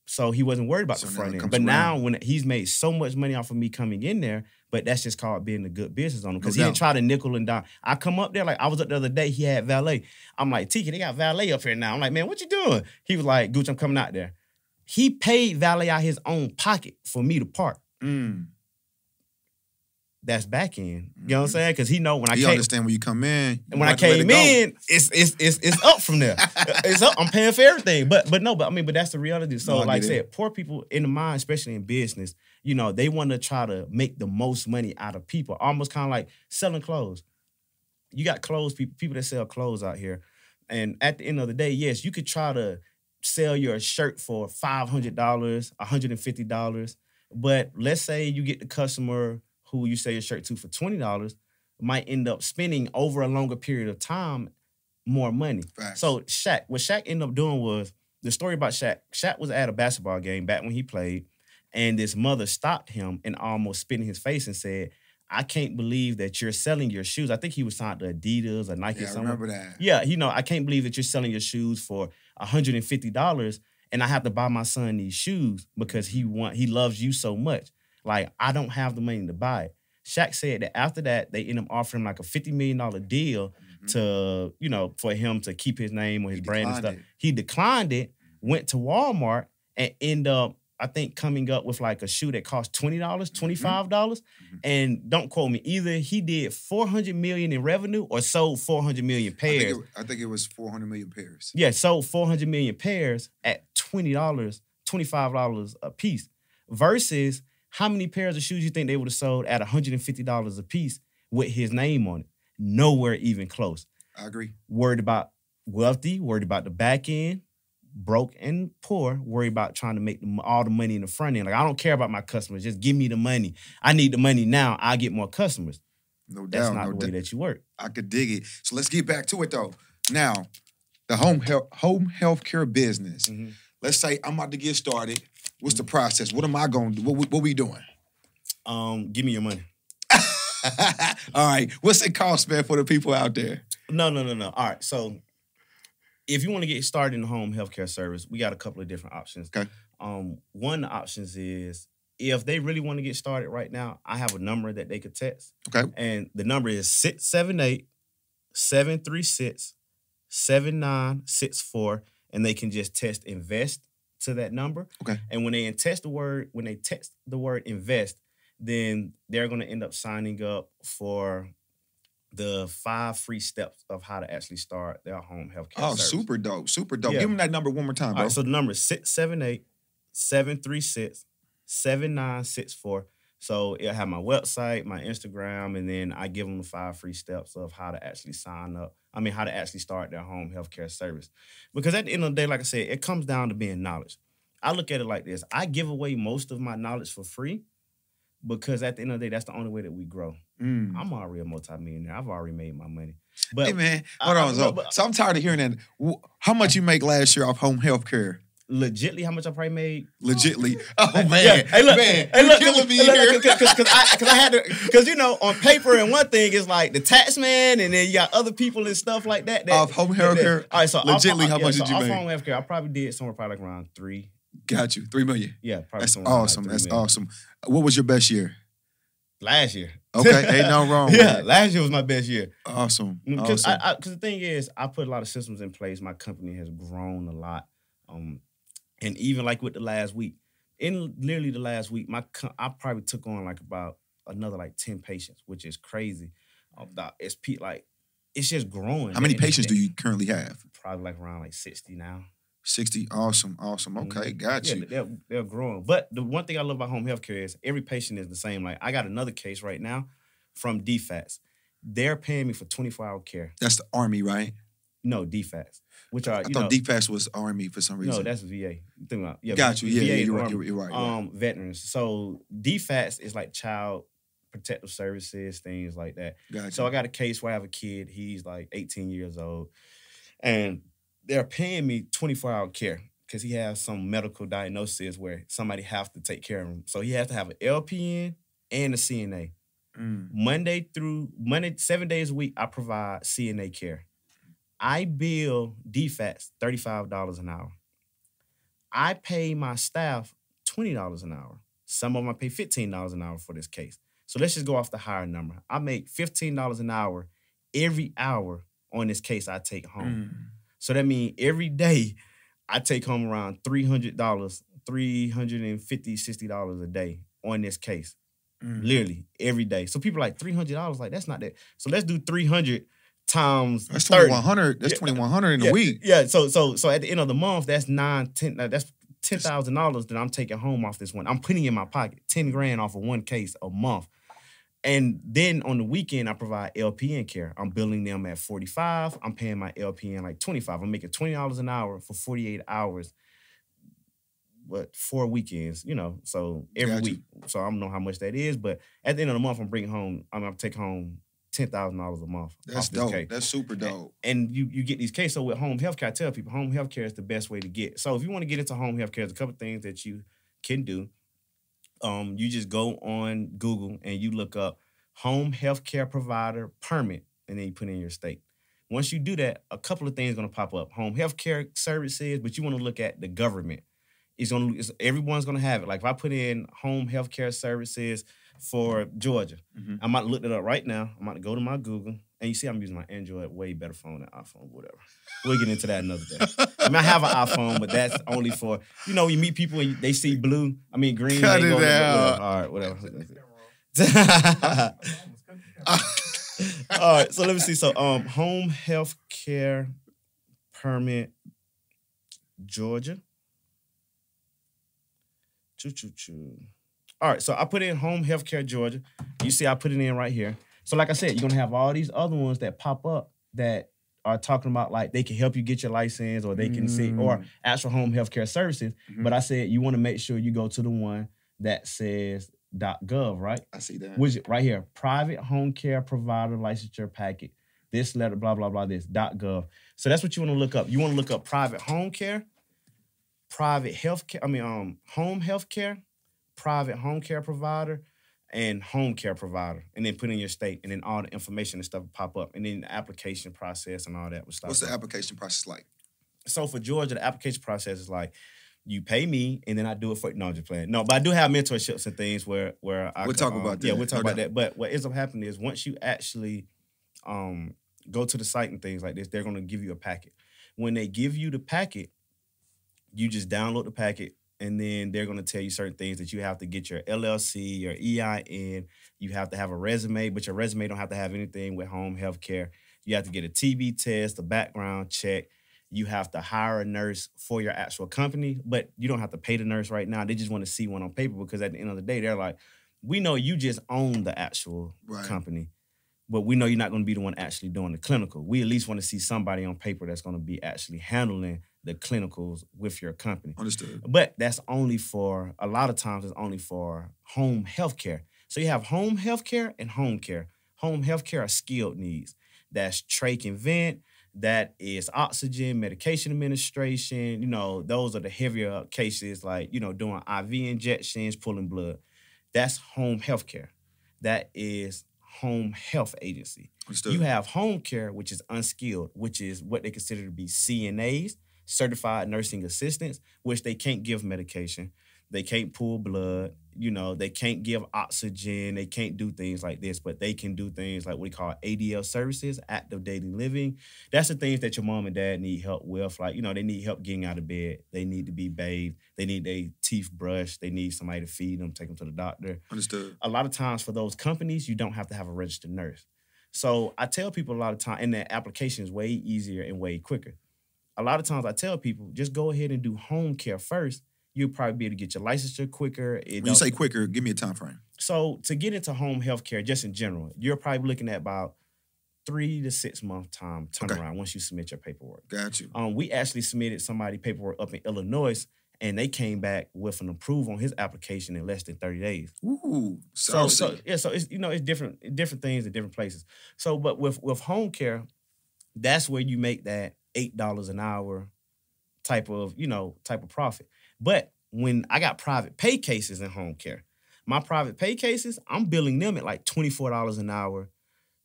So he wasn't worried about So the front end. But now when he's made so much money off of me coming in there, but that's just called being a good business owner. Because No he didn't try to nickel and dime. I come up there, like I was up the other day, he had valet. I'm like, Tiki, they got valet up here now. I'm like, man, what you doing? He was like, Gooch, I'm coming out there. He paid valet out his own pocket for me to park. Mm. That's back end. You know what I'm saying? Because he know when I You came understand when you come in. and when I you have to let came it in, it's it's it's it's up from there. it's up. I'm paying for everything. But but no, but I mean, but that's the reality. So No, like I said, poor people in the mind, especially in business, you know, they want to try to make the most money out of people. Almost kind of like selling clothes. You got clothes people, people that sell clothes out here. And at the end of the day, yes, you could try to sell your shirt for $500, $150. But let's say you get the customer who you sell your shirt to for $20, might end up spending over a longer period of time more money. Facts. So Shaq, what Shaq ended up doing was the story about Shaq. Shaq was at a basketball game back when he played, and this mother stopped him and almost spit in his face and said, "I can't believe that you're selling your shoes." I think he was signed to Adidas or Nike. yeah, I remember that. Yeah, you know, I can't believe that you're selling your shoes for $150 and I have to buy my son these shoes because he want he loves you so much. Like, I don't have the money to buy it. Shaq said that after that, they end up offering him like a $50 million deal Mhm. to, you know, for him to keep his name or his He brand and stuff. it. He declined it, went to Walmart, and end up, I think, coming up with like a shoe that cost $20, dollars $25. dollars Mhm. And don't quote me, either he did 400 million in revenue or sold 400 million I pairs. think, it, I think it was 400 million pairs. Yeah, sold 400 million pairs at $20, $25 a piece. Versus how many pairs of shoes you think they would have sold at $150 a piece with his name on it? Nowhere even close. I agree. Worried about wealthy, worried about the back end, broke and poor, worry about trying to make the, all the money in the front end. Like, I don't care about my customers. Just give me the money. I need the money now. I get more customers. No That's doubt. That's not no the way doubt. that you work. I could dig it. So let's get back to it though. Now, the home health home healthcare business. Mhm. Let's say I'm about to get started. What's the process? What am I going to do? What, we- what we doing? Um, give me your money. All right. What's it cost, man, for the people out there? No, no, no, no. All right. So if you want to get started in the home healthcare service, we got a couple of different options. Okay. Um, one of the options is if they really want to get started right now, I have a number that they could text. Okay. And the number is 678 736 7964. And they can just test invest to that number. Okay. And when they test the word, when they text the word invest, then they're going to end up signing up for the five free steps of how to actually start their home health care Oh, service. super dope. Super dope. Yeah. Give them that number one more time, bro. right, so the number is 678 736 7964. So it'll have my website, my Instagram, and then I give them the five free steps of how to actually sign up. I mean, how to actually start their home healthcare service. Because at the end of the day, like I said, it comes down to being knowledge. I look at it like this: I give away most of my knowledge for free because at the end of the day, that's the only way that we grow. Mm. I'm already a multimillionaire. I've already made my money. But hey man, hold I- on. So, but- so I'm tired of hearing that. How much you make last year off home health care? legitly, how much I probably made? Legitly. Oh man, Yeah. Hey, look, man, hey, look, killing me look, here. Because I, cause I had to, because you know, on paper and one thing is like the tax man, and then you got other people and stuff like that. that Off home health care, All right, so off- legitly, off- how yeah, much so did you off make? home health care, I probably did somewhere probably like around three. Got you. Three million. Yeah, probably That's like, awesome. three That's million. awesome. What was your best year? Last year. Okay, ain't no wrong. yeah, last year was my best year. Awesome. Because awesome. I, I, the thing is, I put a lot of systems in place. My company has grown a lot, um, and even like with the last week, in literally the last week, my I probably took on like about another like ten patients, which is crazy. The it's like it's just growing. How many patients do you currently have? Probably like around like sixty now. 60. Awesome. Awesome. Okay, got Mm-hmm. Yeah, you. they're they're growing. But the one thing I love about home health care is every patient is the same. Like I got another case right now from DFCS. They're paying me for twenty four hour care. That's the Army, right? No DFCS, which are I thought know. DFAS was Army for some reason. No, that's VA. Think about yeah. got you. Yeah, VA yeah, you're right. You're, you're right. you're right. Um, veterans. So DFCS is like child protective services, things like that. got you. So I got a case where I have a kid. He's like 18 years old, and they're paying me 24 hour care because he has some medical diagnosis where somebody has to take care of him. So he has to have an LPN and a CNA. Mm. Monday through Monday, seven days a week, I provide CNA care. I bill DFCS $35 an hour. I pay my staff $20 an hour. Some of them I pay $15 an hour for this case. So let's just go off the higher number. I make $15 an hour every hour on this case I take home. Mm. So that means every day I take home around $300, $350, $60 a day on this case. Mm. Literally every day. So people are like $300, like that's not that. So let's do 300 times That's 2100. That's Yeah. 2100 in yeah, a week. Yeah, so so so at the end of the month, that's nine, ten, that's ten thousand dollars that I'm taking home off this one. I'm putting in my pocket, 10 grand off of one case a month. And then on the weekend, I provide LPN care. I'm billing them at 45. I'm paying my LPN like 25. I'm making $20 an hour for 48 hours. What four weekends, you know? So every Gotcha. week. So I don't know how much that is, but at the end of the month, I'm bringing home. I'm gonna take home ten thousand dollars a month. That's dope. case That's super dope. and you you get these cases. So with home health care, I tell people home health care is the best way to get. So if you want to get into home health care, there's a couple things that you can do. Um, you just go on Google and you look up home health care provider permit, and then you put in your state. Once you do that, a couple of things are gonna pop up. Home health care services, but you want to look at the government. It's gonna it's, everyone's gonna have it. Like if I put in home health care services for Georgia, Mhm. I'm about to look it up right now. I'm to go to my Google, and you see I'm using my Android way better phone than iPhone, whatever. We'll get into that another day. I mean, I have an iPhone, but that's only for you know you meet people and they see blue, I mean green. Cut it go, out. All right, whatever. All right, so let me see. So, um, home health care permit, Georgia. Choo choo choo. All right, so I put in home health care Georgia. You see, I put it in right here. So, like I said, you're gonna have all these other ones that pop up that are talking about like they can help you get your license or they can see or Mm. actual home health care services. Mhm. But I said you want to make sure you go to the one that says .gov, right? I see that. Which right here, private home care provider licensure packet. This letter, blah blah blah. This .gov. So that's what you want to look up. You want to look up private home care, private health care. I mean, um, home health care, private home care provider, and home care provider, and then put in your state, and then all the information and stuff will pop up, and then the application process and all that will start. What's the application process like? So for Georgia, the application process is like you pay me and then I do it for no, I'm just playing. No, but I do have mentorships and things where where I We'll could, talk um, about Yeah, we'll talk No about doubt. that. But what ends up happening is once you actually um go to the site and things like this, they're gonna give you a packet. When they give you the packet, you just download the packet and then they're gonna tell you certain things that you have to get your LLC, your EIN, you have to have a resume, but your resume don't have to have anything with home health care. You have to get a TB test, a background check. You have to hire a nurse for your actual company, but you don't have to pay the nurse right now. They just want to see one on paper because at the end of the day, they're like, we know you just own the actual Right. company, but we know you're not going to be the one actually doing the clinical. We at least want to see somebody on paper that's going to be actually handling the clinicals with your company. Understood. But that's only for a lot of times it's only for home health care. So you have home health care and home care. Home health care are skilled needs. That's trach and vent, that is oxygen, medication administration. You know, those are the heavier cases like, you know, doing IV injections, pulling blood. That's home health care. That is home health agency. Understood. You have home care, which is unskilled, which is what they consider to be CNAs, certified nursing assistants, which they can't give medication. They can't pull blood. You know, they can't give oxygen. They can't do things like this, but they can do things like what we call ADL services, active daily living. That's the things that your mom and dad need help with. Like, you know, they need help getting out of bed. They need to be bathed. They need their teeth brushed. They need somebody to feed them, take them to the doctor Understood. a lot of times for those companies, you don't have to have a registered nurse. So I tell people a lot of time, and the application is way easier and way quicker. A lot of times I tell people, just go ahead and do home care first. You'll probably be able to get your licensure quicker. It When you say quicker, give me a time frame. so to get into home health care, just in general, you're probably looking at about three to six month time turnaround once you submit your paperwork. Got you. Um, we actually submitted somebody paperwork up in Illinois, and they came back with an approval on his application in less than 30 days. Ooh, So, so yeah, so it's you know it's different different things in different places. So, but with with home care, that's where you make that eight dollars an hour type of you know type of profit. But when I got private pay cases in home care, my private pay cases, I'm billing them at like twenty four dollars an hour,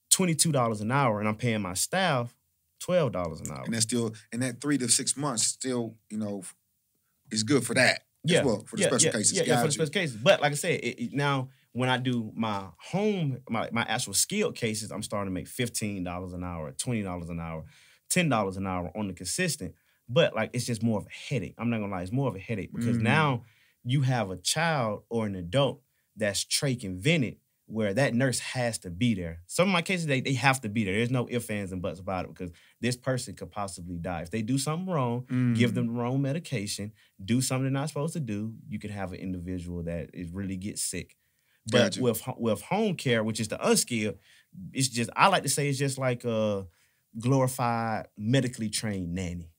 twenty two dollars an hour, and I'm paying my staff twelve dollars an hour. and that's still and that three to six months still, you know, is good for that as well for the yeah, special yeah, cases. Yeah, yeah, for the special cases. But like I said, it, it- now when I do my home, my, my actual skilled cases, I'm starting to make fifteen dollars an hour, twenty dollars an hour, ten dollars an hour on the consistent. But like it's just more of a headache. I'm not gonna lie, it's more of a headache because Mm. now you have a child or an adult that's trach and vented where that nurse has to be there. Some of my cases, they, they have to be there. There's no ifs, ands, and buts about it because this person could possibly die. If they do something wrong, give Mm. them the wrong medication, do something they're not supposed to do, you could have an individual that is really gets sick. But Gotcha. with with home care, which is the unskilled, it's just I like to say it's just like a glorified medically trained nanny.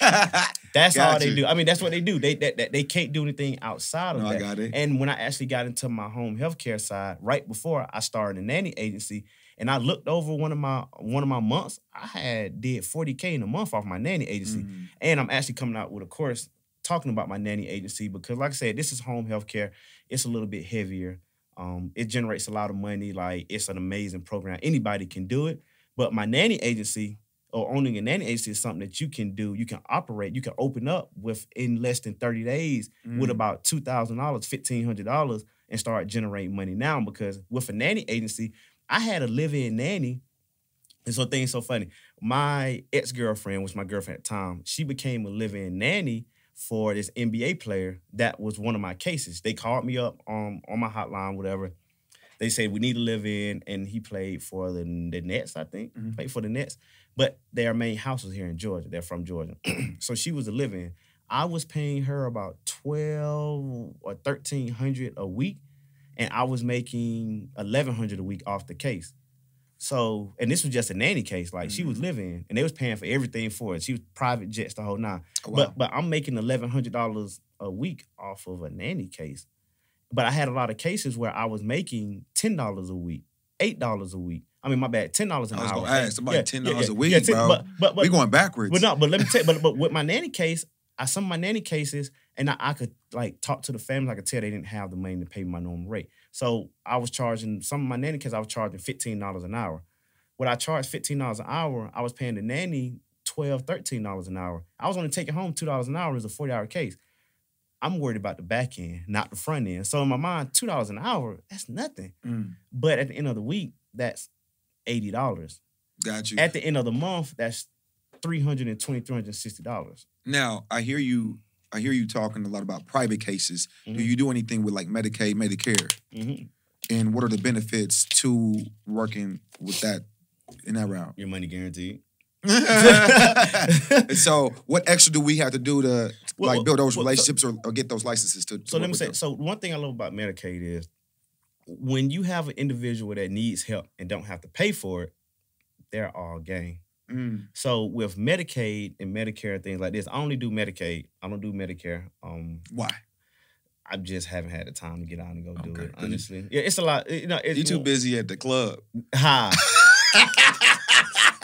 That's all they do. I mean, that's what they do. They they, they, they can't do anything outside of No, I that. got it. And when I actually got into my home healthcare side, right before I started a nanny agency, and I looked over one of my one of my months, I had did 40K in a month off my nanny agency. Mhm. And I'm actually coming out with a course talking about my nanny agency because, like I said, this is home healthcare. It's a little bit heavier. Um, it generates a lot of money. Like it's an amazing program. Anybody can do it. But my nanny agency or owning a nanny agency is something that you can do. You can operate. You can open up with in less than 30 days with Mm. about two thousand dollars, fifteen hundred dollars, and start generating money now. Because with a nanny agency, I had a live-in nanny. And so things so funny. My ex-girlfriend, was my girlfriend at the time, she became a live-in nanny for this NBA player that was one of my cases. They called me up um, on my hotline, whatever. They said we need to live in, and he played for the, the Nets, I think. Mhm. Played for the Nets. But their main house was here in Georgia. They're from Georgia. so she was a live-in. I was paying her about 12 or 1300 a week, and I was making 1100 a week off the case. So, and this was just a nanny case. Like she was living, and they was paying for everything for it. She was private jets the whole nine. Oh, wow. But but I'm making eleven hundred dollars a week off of a nanny case. But I had a lot of cases where I was making ten dollars a week, eight dollars a week. I mean, my bad, ten dollars an I was hour. gonna ask, about $10 a week, 10 bro. But but but, we going backwards. but no, but let me tell you, but but with my nanny case, I some of my nanny cases, and I, I could like talk to the family. I could tell they didn't have the money to pay my normal rate. So I was charging some of my nanny cases. I was charging fifteen dollars an hour. When I charged fifteen dollars an hour, I was paying the nanny 12 dollars an hour. I was only taking home two dollars an hour as a forty hour case. I'm worried about the back end, not the front end. So in my mind, two dollars an hour, that's nothing. Mm, But at the end of the week, that's eighty dollars. got you. At the end of the month, that's three hundred and twenty, three hundred and sixty dollars. now I hear you. I hear you talking a lot about private cases. Mhm. Do you do anything with like Medicaid, Medicare, Mm-hmm. and what are the benefits to working with that in that route? Your money guaranteed. So, what extra do we have to do to Well, like build those well, so- relationships or, or get those licenses to? to So let me say. them? So one thing I love about Medicaid is when you have an individual that needs help and don't have to pay for it, they're all game. Mm. So with Medicaid and Medicare and things like this, I only do Medicaid. I don't do Medicare. Um, Why? I just haven't had the time to get out and go do it. Honestly, yeah, it's a lot. You know, it's You too busy at the club. Ha.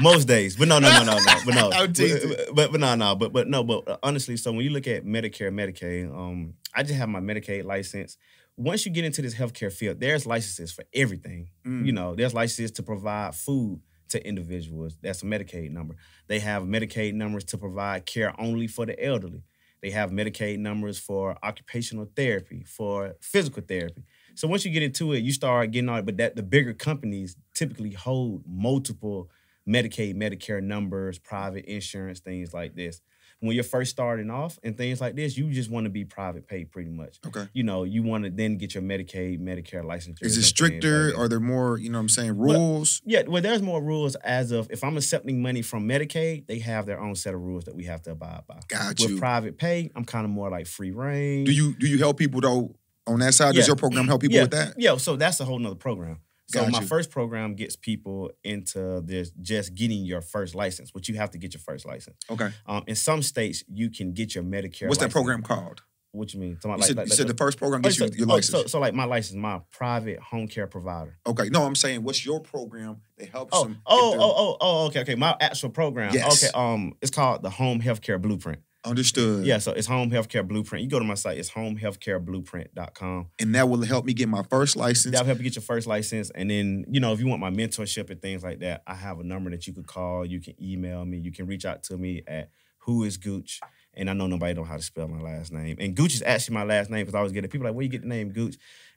Most days, but no, no, no, no, no, but no, but, but but no, no, but but no, but uh, honestly, so when you look at Medicare, Medicaid, um, I just have my Medicaid license. Once you get into this healthcare field, there's licenses for everything. Mm. You know, there's licenses to provide food to individuals. That's a Medicaid number. They have Medicaid numbers to provide care only for the elderly. They have Medicaid numbers for occupational therapy, for physical therapy. So once you get into it, you start getting all but that the bigger companies typically hold multiple Medicaid, Medicare numbers, private insurance, things like this. When you're first starting off and things like this, you just want to be private pay pretty much. Okay. You know, you want to then get your Medicaid, Medicare licensure. Is it stricter? like. Are there more, you know what I'm saying, Well, rules? Yeah, well, there's more rules as of if I'm accepting money from Medicaid, they have their own set of rules that we have to abide by. Got With private pay, I'm kind of more like free reign. Do you do you help people though on that side? Yeah. Does your program help people yeah, with that? Yeah, so that's a whole nother program. So Got my you. first program gets people into this just getting your first license, which you have to get your first license. Okay. Um, in some states, you can get your Medicare. What's that program called? What you mean? Talking about You said, like- you like said the first program oh, gets so, you your oh, license. so, so like my license, my private home care provider. okay. No, I'm saying what's your program that helps Oh, them? oh, oh, oh, oh, okay, okay. My actual program. Yes. Okay, um, it's called the Home Healthcare Blueprint. Understood. Yeah, so it's Home Healthcare Blueprint. You go to my site, it's homehealthcareblueprint.com. And that will help me get my first license. That'll help you get your first license. And then, you know, if you want my mentorship and things like that, I have a number that you could call. You can email me. You can reach out to me at who is Gooch. And I know nobody know how to spell my last name. And Gooch is actually my last name because I always get it. People are like, where you get the name Gooch?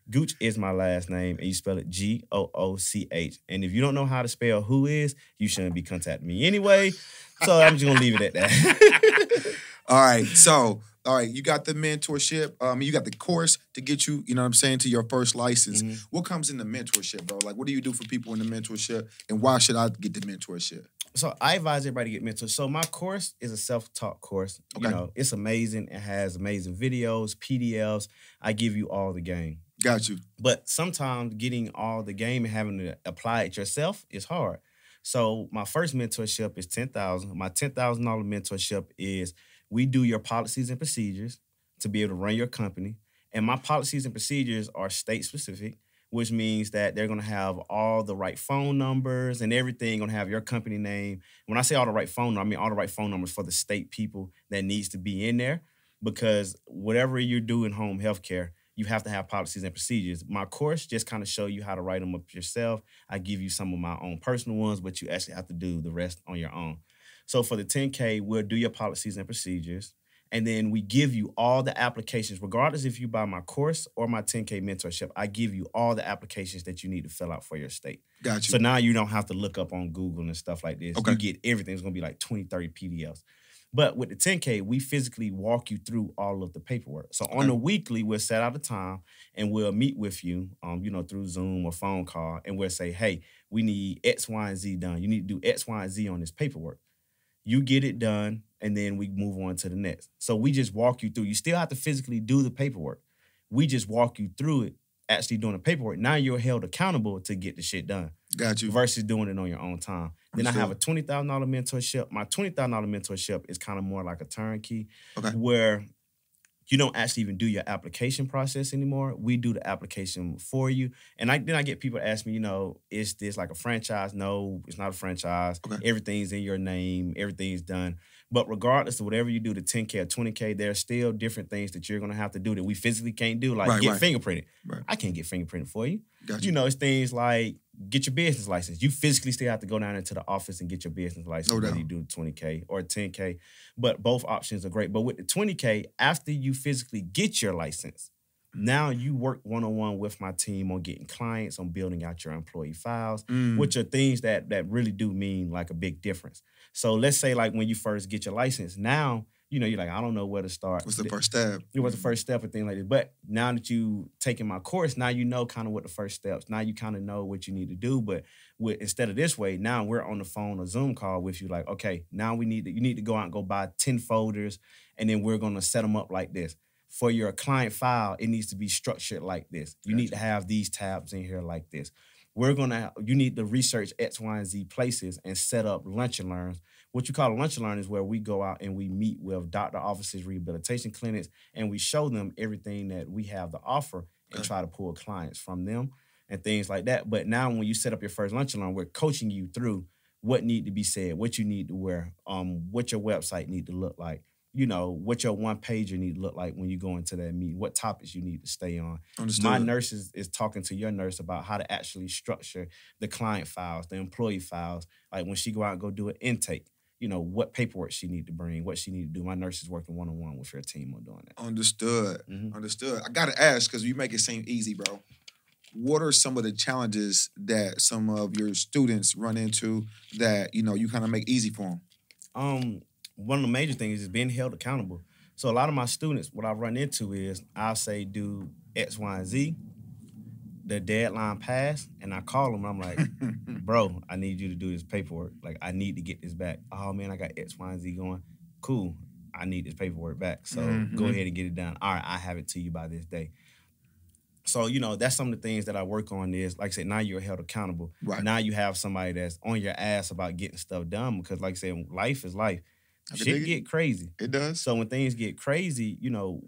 Gooch is my last name, and you spell it G O O C H. And if you don't know how to spell who is, you shouldn't be contacting me anyway. So I'm just gonna leave it at that. All right. So, all right, you got the mentorship. Um, you got the course to get you, you know what I'm saying, to your first license. Mhm. What comes in the mentorship, bro? Like, what do you do for people in the mentorship? And why should I get the mentorship? So I advise everybody to get mentored. So my course is a self-taught course. Okay. You know, it's amazing. It has amazing videos, PDFs. I give you all the game. Got you. But sometimes getting all the game and having to apply it yourself is hard. So my first mentorship is ten thousand. My ten thousand dollar mentorship is we do your policies and procedures to be able to run your company. And my policies and procedures are state specific, which means that they're gonna have all the right phone numbers and everything gonna have your company name. When I say all the right phone, I mean all the right phone numbers for the state people that needs to be in there. Because whatever you do in home healthcare, you have to have policies and procedures. My course just kind of show you how to write them up yourself. I give you some of my own personal ones, but you actually have to do the rest on your own. So for the 10K, we'll do your policies and procedures. And then we give you all the applications, regardless if you buy my course or my 10K mentorship, I give you all the applications that you need to fill out for your state. Got you. So now you don't have to look up on Google and stuff like this. Okay. You get everything. It's gonna be like 20, 30 PDFs. But with the 10K, we physically walk you through all of the paperwork. So on Okay. the weekly, we'll set out a time and we'll meet with you, um, you know, through Zoom or phone call, and we'll say, hey, we need X, Y, and Z done. You need to do X, Y, and Z on this paperwork. You get it done, and then we move on to the next. So we just walk you through. You still have to physically do the paperwork. We just walk you through it, actually doing the paperwork. Now you're held accountable to get the shit done Got you. versus doing it on your own time. Then I have a twenty thousand dollar mentorship. My twenty thousand dollar mentorship is kind of more like a turnkey, Okay. where you don't actually even do your application process anymore. We do the application for you. And I then I get people ask me, you know, is this like a franchise? No, it's not a franchise. Okay. Everything's in your name. Everything's done. But regardless of whatever you do, the 10K or 20K, there are still different things that you're gonna have to do that we physically can't do, like Right, get right. fingerprinted. Right. I can't get fingerprinted for you Got you you. know, it's things like get your business license. You physically still have to go down into the office and get your business license, No whether you do 20K or 10K. But both options are great. But with the 20K, after you physically get your license, now you work one-on-one with my team on getting clients, on building out your employee files, Mm, which are things that that really do mean like a big difference. So let's say like when you first get your license, now you know you're like, I don't know where to start. what's the first step? It was the mm-hmm. first step and thing like this. But now that you taking my course, now you know kind of what the first steps. Now you kind of know what you need to do. But with instead of this way, now we're on the phone or Zoom call with you. Like, okay, now we need to you need to go out and go buy ten folders, and then we're gonna set them up like this. for your client file, it needs to be structured like this. You need to have these tabs in here like this. We're gonna you need to research X, Y, and Z places and set up lunch and learns. What you call a lunch and learn is where we go out and we meet with doctor offices, rehabilitation clinics, and we show them everything that we have to offer and Okay. try to pull clients from them and things like that. But now when you set up your first lunch and learn, we're coaching you through what need to be said, what you need to wear, um, what your website need to look like, you know, what your one pager need to look like when you go into that meeting, what topics you need to stay on. Understood. My nurse is, is talking to your nurse about how to actually structure the client files, the employee files. Like when she go out and go do an intake, you know, what paperwork she need to bring, what she need to do. My nurse is working one on one with her team on doing that. Understood. Mhm. Understood. I gotta ask because you make it seem easy, bro. What are some of the challenges that some of your students run into that you know you kind of make easy for them? um one of the major things is being held accountable. So a lot of my students, what I run into is I'll say do X, Y, and Z. The deadline pass, and I call them. I'm like, bro, I need you to do this paperwork. Like, I need to get this back. Oh man, I got X, Y, and Z going. Cool. I need this paperwork back. So go Mhm. ahead and get it done. All right, I have it to you by this day. So, you know, that's some of the things that I work on is like I said, now you're held accountable. Right. Now you have somebody that's on your ass about getting stuff done because, like I said, life is life. Shit it. get crazy. It does. So when things get crazy, you know,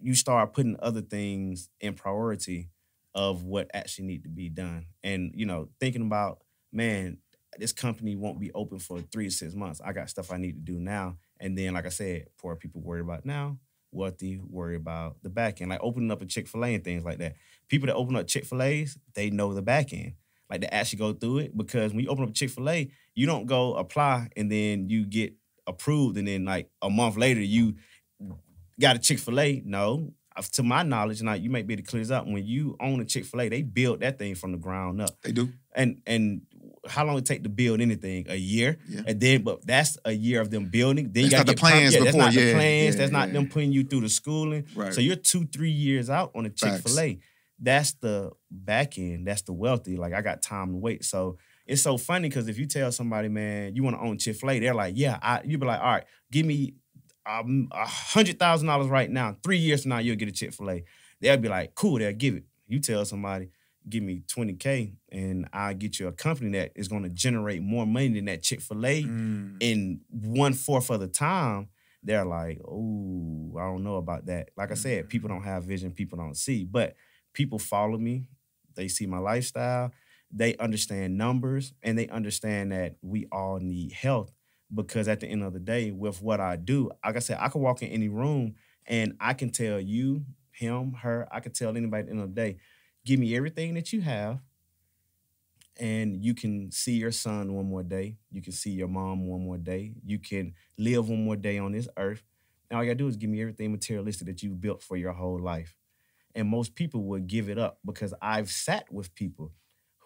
you start putting other things in priority of what actually need to be done. And, you know, thinking about, man, this company won't be open for three to six months. I got stuff I need to do now. And then, like I said, poor people worry about now, wealthy worry about the back end. Like opening up a Chick-fil-A and things like that. People that open up Chick-fil-A's, they know the back end. Like they actually go through it because when you open up Chick-fil-A, you don't go apply and then you get approved and then like a month later you got a Chick-fil-A. No. Uh, To my knowledge, now you might be able to clear this up. When you own a Chick-fil-A, they built that thing from the ground up. They do. And and how long it take to build anything? A year. Yeah. And then, but that's a year of them building. Then you got the plans yeah, That's not yeah, the plans. yeah, that's not them putting you through the schooling. Right. So you're two, three years out on a Chick Fil A. That's the back end. That's the wealthy. Like I got time to wait. So it's so funny because if you tell somebody, man, you want to own Chick Fil A, they're like, yeah. I, you be like, all right, give me um, a hundred thousand dollars right now. Three years from now, you'll get a Chick Fil A. They'll be like, cool. They'll give it. You tell somebody, give me twenty k, and I'll get you a company that is going to generate more money than that Chick Fil A Mm. in one fourth of the time, they're like, oh, I don't know about that. Like I said, people don't have vision, people don't see, but people follow me. They see my lifestyle. They understand numbers and they understand that we all need health because at the end of the day, with what I do, like I said, I can walk in any room and I can tell you, him, her, I can tell anybody at the end of the day, give me everything that you have and you can see your son one more day. You can see your mom one more day. You can live one more day on this earth. And all you gotta do is give me everything materialistic that you built for your whole life. And most people would give it up because I've sat with people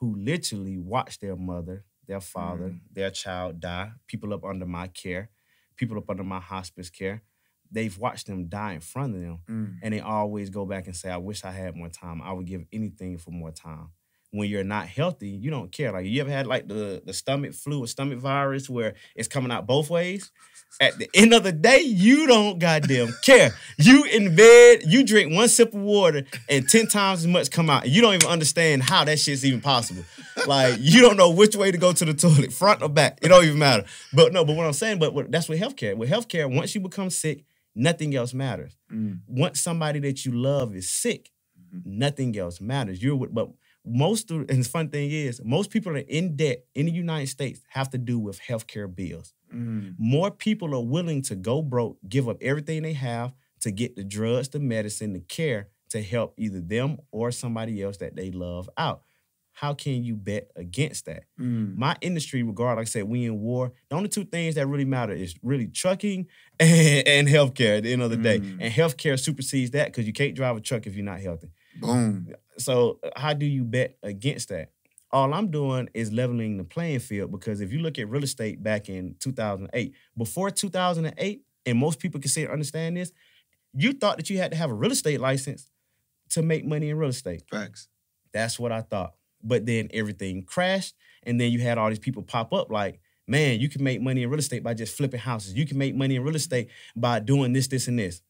who literally watched their mother, their father, Mm. their child die, people up under my care, people up under my hospice care. They've watched them die in front of them Mm. and they always go back and say, I wish I had more time. I would give anything for more time. When you're not healthy, you don't care. Like you ever had like the, the stomach flu or stomach virus where it's coming out both ways? At the end of the day, you don't goddamn care. You in bed, you drink one sip of water, and 10 times as much come out. You don't even understand how that shit's even possible. Like you don't know which way to go to the toilet, front or back. It don't even matter. But no, but what I'm saying, but what, that's with healthcare. With healthcare, once you become sick, nothing else matters Mm. once somebody that you love is sick, nothing else matters. You're with, but most of, and the fun thing is, most people that are in debt in the United States have to do with healthcare bills. Mm. More people are willing to go broke, give up everything they have to get the drugs, the medicine, the care to help either them or somebody else that they love out. How can you bet against that? Mm. My industry, regard, like I said, we in war. The only two things that really matter is really trucking and, and healthcare at the end of the day. Mm. And healthcare supersedes that because you can't drive a truck if you're not healthy. Boom. So uh, how do you bet against that? All I'm doing is leveling the playing field because if you look at real estate back in 2008, before 2008, and most people can say understand this, you thought that you had to have a real estate license to make money in real estate. Facts. That's what I thought. But then everything crashed, and then you had all these people pop up like, man, you can make money in real estate by just flipping houses. You can make money in real estate by doing this, this, and this.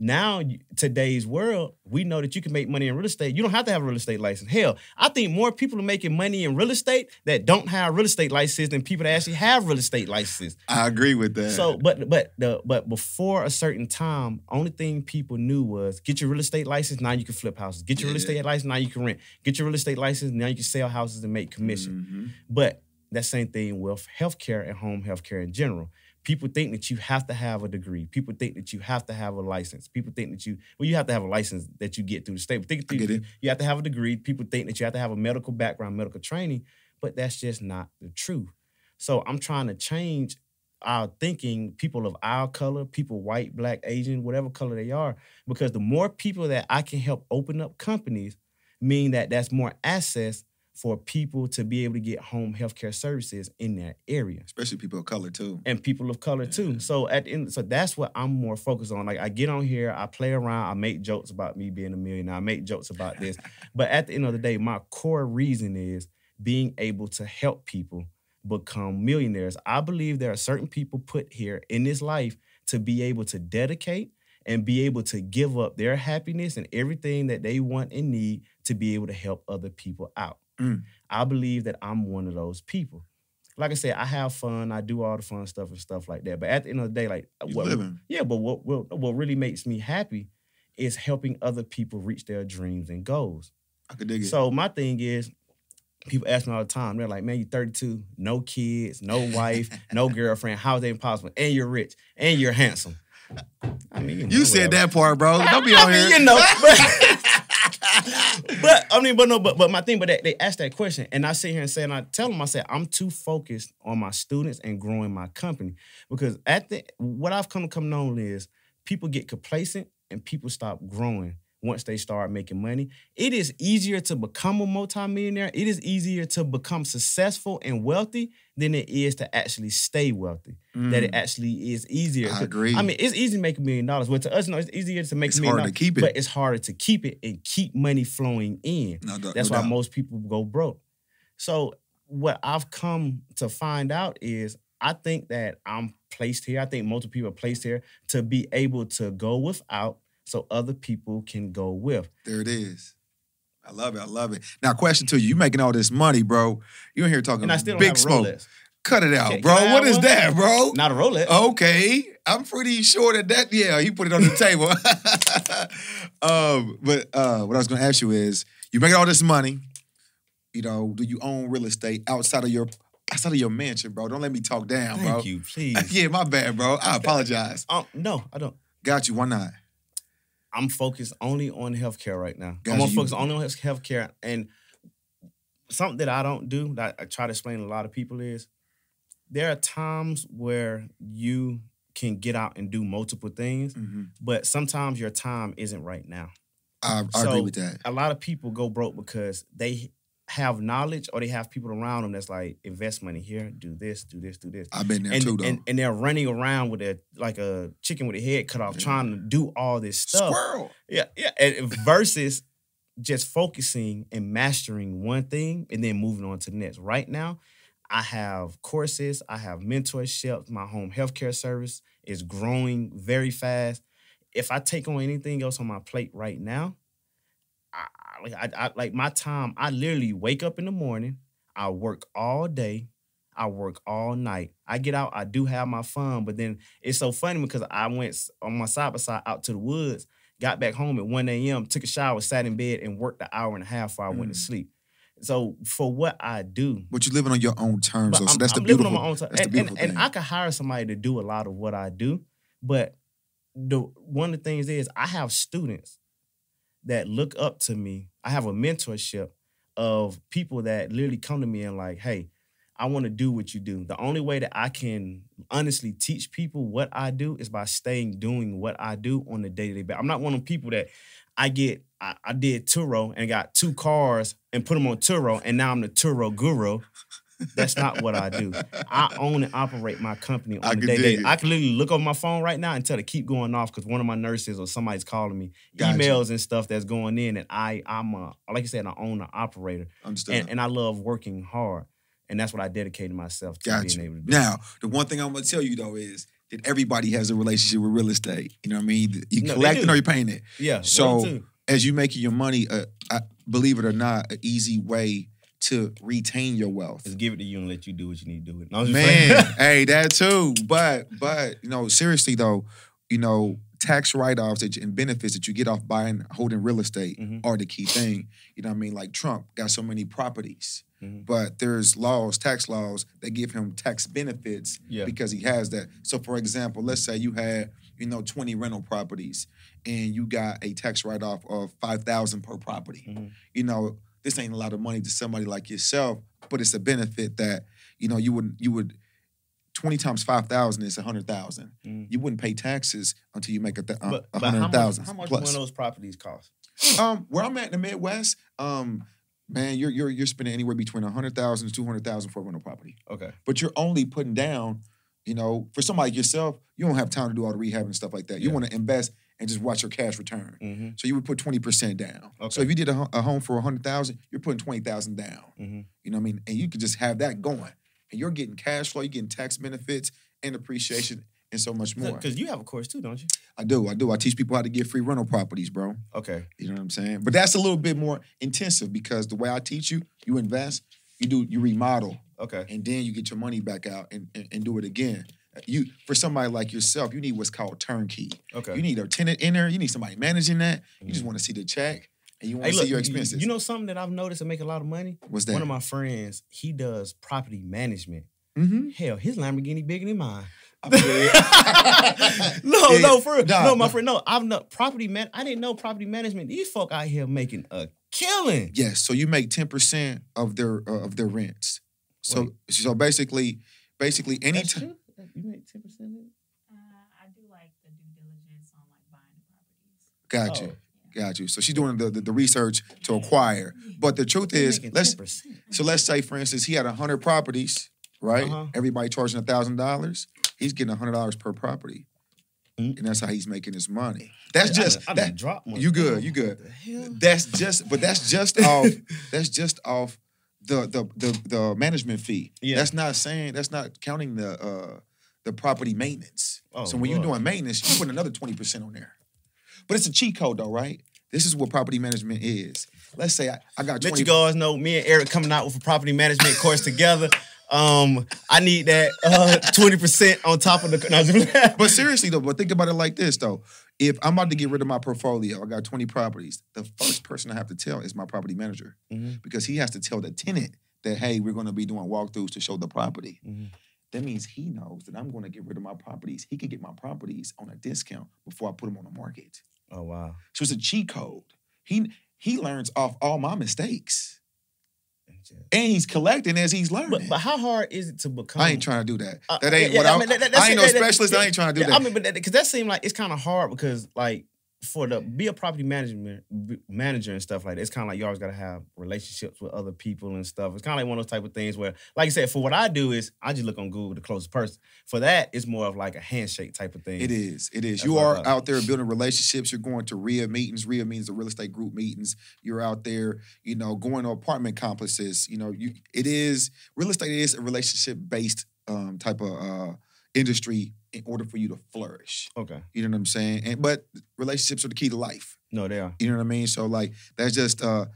Now, today's world, we know that you can make money in real estate. You don't have to have a real estate license. Hell, I think more people are making money in real estate that don't have real estate licenses than people that actually have real estate licenses. I agree with that. So, but but the but before a certain time, only thing people knew was get your real estate license. Now you can flip houses. Get your real estate license. Now you can rent. Get your real estate license. Now you can sell houses and make commission. Mhm. But that same thing with healthcare and home healthcare in general. People think that you have to have a degree. People think that you have to have a license. People think that you well, you have to have a license that you get through the state. But think get it. you have to have a degree. People think that you have to have a medical background, medical training, but that's just not the truth. So I'm trying to change our thinking, people of our color, people white, black, Asian, whatever color they are, because the more people that I can help open up companies, mean that that's more access for people to be able to get home healthcare services in that area Especially people of color too. and people of color Yeah. too. So at the end, so that's what I'm more focused on. Like I get on here, I play around, I make jokes about me being a millionaire, I make jokes about this. but at the end of the day, my core reason is being able to help people become millionaires. I believe there are certain people put here in this life to be able to dedicate and be able to give up their happiness and everything that they want and need to be able to help other people out. Mm. I believe that I'm one of those people. Like I said, I have fun. I do all the fun stuff and stuff like that. But at the end of the day, like You what, living. yeah, but what, what what really makes me happy is helping other people reach their dreams and goals. I could dig it. So my thing is, people ask me all the time. They're like, "Man, you're 32, no kids, no wife, no girlfriend. How is that possible? And you're rich, and you're handsome." I mean, you, know, you said that part, bro. Don't be I on mean, here. you know, but, but I mean, but no, but but my thing, but they, they ask that question, and I sit here and say, and I tell them, I say, I'm too focused on my students and growing my company. Because at the what I've come to come known is people get complacent and people stop growing once they start making money. It is easier to become a multimillionaire. It is easier to become successful and wealthy than it is to actually stay wealthy. That it Mm. actually is easier. I agree. I mean, it's easy to make a million dollars. But to us, no, it's easier to make It's a million harder dollars. to keep it. But it's harder to keep it and keep money flowing in. No, no, That's no why doubt. most people go broke. So what I've come to find out is I think that I'm placed here. I think multiple people are placed here to be able to go without so other people can go with. There it is. I love it. I love it. Now, question to you: You making all this money, bro? You in here talking And I still big smoke? Rolex. Cut it out, Can- bro. can What is one? that, bro? Not a Rolex. Okay, I'm pretty sure that that yeah, he put it on the table. um, but uh, what I was gonna ask you is, you making all this money, you know, do you own real estate outside of your outside of your mansion, bro? Don't let me talk down, Thank bro. you, please. yeah, my bad, bro. I apologize. um, no, I don't. Got you. Why not? I'm focused only on healthcare right now. Gotcha, I'm gonna you- focus only on healthcare. And something that I don't do that I try to explain to a lot of people is there are times where you can get out and do multiple things, Mhm. but sometimes your time isn't right now. I, I agree with that. A lot of people go broke because they have knowledge or they have people around them that's like invest money here, do this, do this, do this. I've been there And, too, though. and and they're running around with a like a chicken with a head cut off, Yeah. trying to do all this stuff. Squirrel. Yeah, yeah. And versus just focusing and mastering one thing and then moving on to the next. Right now, I have courses, I have mentorship, my home healthcare service is growing very fast. If I take on anything else on my plate right now, I, like I, I like my time, I literally wake up in the morning, I work all day, I work all night. I get out, I do have my fun, but then it's so funny because I went on my side by side out to the woods, got back home at 1 a.m., took a shower, sat in bed, and worked an hour and a half before I went to Mm. sleep. So for what I do, But you're living on your own terms, though. So I'm, that's the I'm living beautiful. on my own the And, and, and. I could hire somebody to do a lot of what I do, but the one of the things is I have students that look up to me. I have a mentorship of people that literally come to me and like, hey, I want to do what you do. The only way that I can honestly teach people what I do is by staying doing what I do on a day-to-day basis. I'm not one of people that I get, I, I did Turo and got two cars and put them on Turo, and now I'm the Turo guru. That's not what I do. I own and operate my company on a can day day. I can literally look on my phone right now and tell it keep going off because one of my nurses or somebody's calling me, Gotcha. emails and stuff that's going in, and I I'm a like I said, I own an operator, Understand. and, and I love working hard, and that's what I dedicated myself to Gotcha. being able to do. Now, the one thing I'm gonna tell you though is that everybody has a relationship with real estate. You know what I mean? You No, collecting or you paying it. Yeah. So- As you making your money, uh, I, believe it or not, an easy way to retain your wealth. Just give it to you and let you do what you need to do with. No, Man, hey, that too. But but you know, seriously though, you know, tax write-offs and benefits that you get off buying holding real estate Mhm. are the key thing. You know what I mean? Like Trump got so many properties, Mhm. but there's laws, tax laws that give him tax benefits Yeah. because he has that. So for example, let's say you had, you know, 20 rental properties and you got a tax write-off of 5,000 per property. Mhm. You know, this ain't a lot of money to somebody like yourself, but it's a benefit that, you know, you would you would 20 times 5,000 is 100,000. Mhm. You wouldn't pay taxes until you make a, th- But, a how much, 100,000 how much plus. one of those properties cost? Um, where I'm at in the Midwest, um, man, you're you're you're spending anywhere between 100,000 to 200,000 for a rental property. Okay. But you're only putting down, you know, for somebody like yourself, you don't have time to do all the rehab and stuff like that. You Yeah. want to invest and just watch your cash return. Mm-hmm. So you would put 20% down. So if you did a, a home for 100,000, you're putting 20,000 down. Mm-hmm. You know what I mean? And you could just have that going. And you're getting cash flow, you're getting tax benefits and appreciation and so much more. Because you have a course too, don't you? I do, I do. I teach people how to get free rental properties, bro. Okay. You know what I'm saying? But that's a little bit more intensive because the way I teach you, you invest, you do, you remodel, Okay. and then you get your money back out and, and, and do it again. You for somebody like yourself, you need what's called turnkey. Okay. You need a tenant in there. You need somebody managing that. You just want to see the check and you want Hey, to look, see your expenses. You know something that I've noticed and make a lot of money? what's that? One of my friends, he does property management. mm-hmm. Hell, his Lamborghini bigger than mine. I'm no, Yeah, no, for nah, no, my nah. friend, no. I've not property man. I didn't know property management. These folk out here making a killing. Yes, so you make ten percent of their uh, of their rents. So Wait. so basically, basically any time. True? You make ten percent. Uh, I do like the due diligence on like buying the properties. Got you, Oh. got you. So she's doing the, the the research to acquire. But the truth is, let's 10%. so let's say for instance he had hundred properties, right? Uh-huh. Everybody charging thousand dollars. He's getting hundred dollars per property, Mm. and that's how he's making his money. That's I just done- I that, done dropped one. you good, you good. What the hell? That's just, but that's just off. That's just off the the the the management fee. Yeah. That's not saying. That's not counting the uh the property maintenance. Oh, so when you're doing maintenance, you put another twenty percent on there. But it's a cheat code though, right? This is what property management is. Let's say I, I got Let you guys know, me and Eric coming out with a property management course together. Um, I need that uh twenty percent on top of the. But seriously though, but think about it like this though. If I'm about to get rid of my portfolio, I got 20 properties. The first person I have to tell is my property manager Mhm. because he has to tell the tenant that hey, we're going to be doing walkthroughs to show the property. Mhm. That means he knows that I'm going to get rid of my properties. He can get my properties on a discount before I put them on the market. Oh wow. So it's a cheat code. He he learns off all my mistakes, and he's collecting as he's learning. But but how hard is it to become? I ain't trying to do that. Uh, that ain't yeah, what I, I mean, that- I ain't no that- that- specialist. I ain't trying to do Yeah, that. I mean, but because that seemed like it's kind of hard because like for the be a property management manager and stuff like that, it's kind of like you always got to have relationships with other people and stuff. It's kind of like one of those type of things where, like I said, for what I do is I just look on Google the closest person. For that, it's more of like a handshake type of thing. It is. It is. That's you are out there building relationships. You're going to RIA meetings. RIA means the real estate group meetings. You're out there, you know, going to apartment complexes. You know, you it is real estate is a relationship based um, type of uh, industry in order for you to flourish. Okay. You know what I'm saying? And but relationships are the key to life. No, they are. You know what I mean? So like that's just uh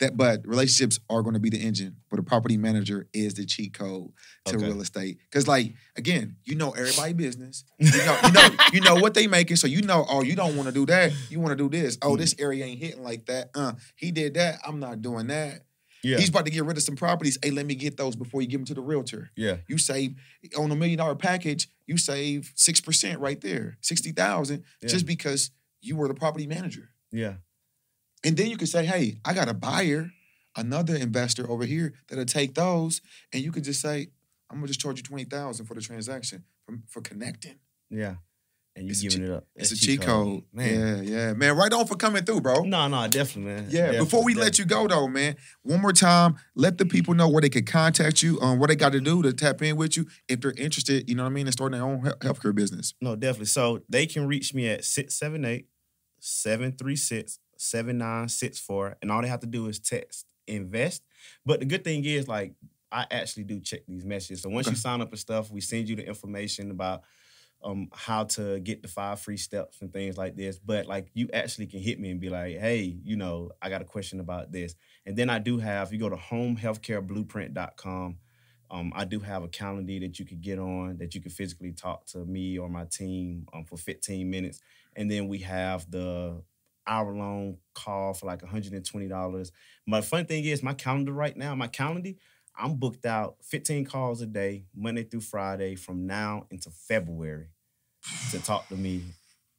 that but relationships are going to be the engine, but a property manager is the cheat code to Okay. real estate. Cause like again, you know everybody business. You know, you know, you know what they making. So you know, oh, you don't want to do that. You want to do this. Oh, this area ain't hitting like that. Uh, he did that. I'm not doing that. Yeah. He's about to get rid of some properties. Hey, let me get those before you give them to the realtor. yeah. You save on a million dollar package, you save six percent right there, sixty thousand, Yeah. just because you were the property manager. Yeah. And then you can say, hey, I got a buyer, another investor over here that'll take those. And you could just say, I'm gonna just charge you 20000 for the transaction for, for connecting. Yeah. And you It's a giving cheat- it up. It's a cheat code. Man. Yeah, yeah. Man, right on for coming through, bro. No, no, definitely, man. Yeah, before we let you go though, man, one more time, let the people know where they can contact you, um, what they got to do to tap in with you if they're interested, you know what I mean, in starting their own healthcare business. No, definitely. So they can reach me at 678 736 7964. And all they have to do is text invest. But the good thing is, like, I actually do check these messages. So once Okay. you sign up and stuff, we send you the information about um, how to get the five free steps and things like this. But like you actually can hit me and be like, hey, you know, I got a question about this. And then I do have, you go to homehealthcareblueprint.com. Um, I do have a calendar that you could get on that you can physically talk to me or my team um, for 15 minutes. And then we have the hour long call for like $120. My fun thing is my calendar right now, my calendar, I'm booked out 15 calls a day, Monday through Friday, from now into February to talk to me.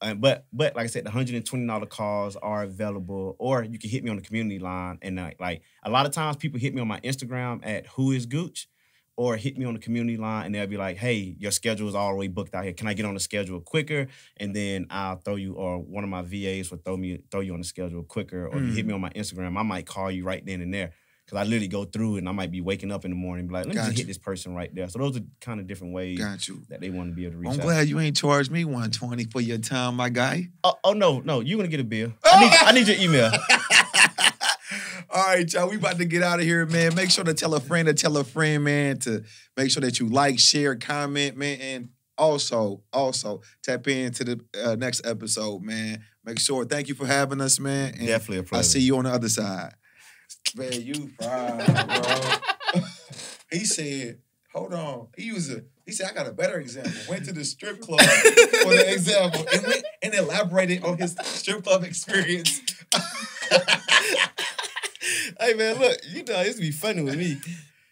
And but but like I said, the hundred and twenty dollar calls are available, or you can hit me on the community line. And like, like a lot of times, people hit me on my Instagram at Who Is Gooch, or hit me on the community line, and they'll be like, "Hey, your schedule is already booked out here. Can I get on the schedule quicker?" And then I'll throw you, or one of my VAs will throw me throw you on the schedule quicker. Or if you hit me mm. on my Instagram, I might call you right then and there. Cause I literally go through and I might be waking up in the morning and be like, let me Got just you. hit this person right there. So those are kind of different ways Got you. that they want to be able to reach I'm out. glad you ain't charged me 120 for your time, my guy. Oh, oh no, no, you're gonna get a bill. I need, I need your email. All right, y'all. We about to get out of here, man. Make sure to tell a friend to tell a friend, man, to make sure that you like, share, comment, man, and also, also tap into the uh, next episode, man. Make sure. Thank you for having us, man. And Definitely a pleasure. I see you on the other side. Man, you fried, bro. he said, hold on. He was a he said, I got a better example. Went to the strip club for the example and went and elaborated on his strip club experience. hey man, look, you know it's be funny with me.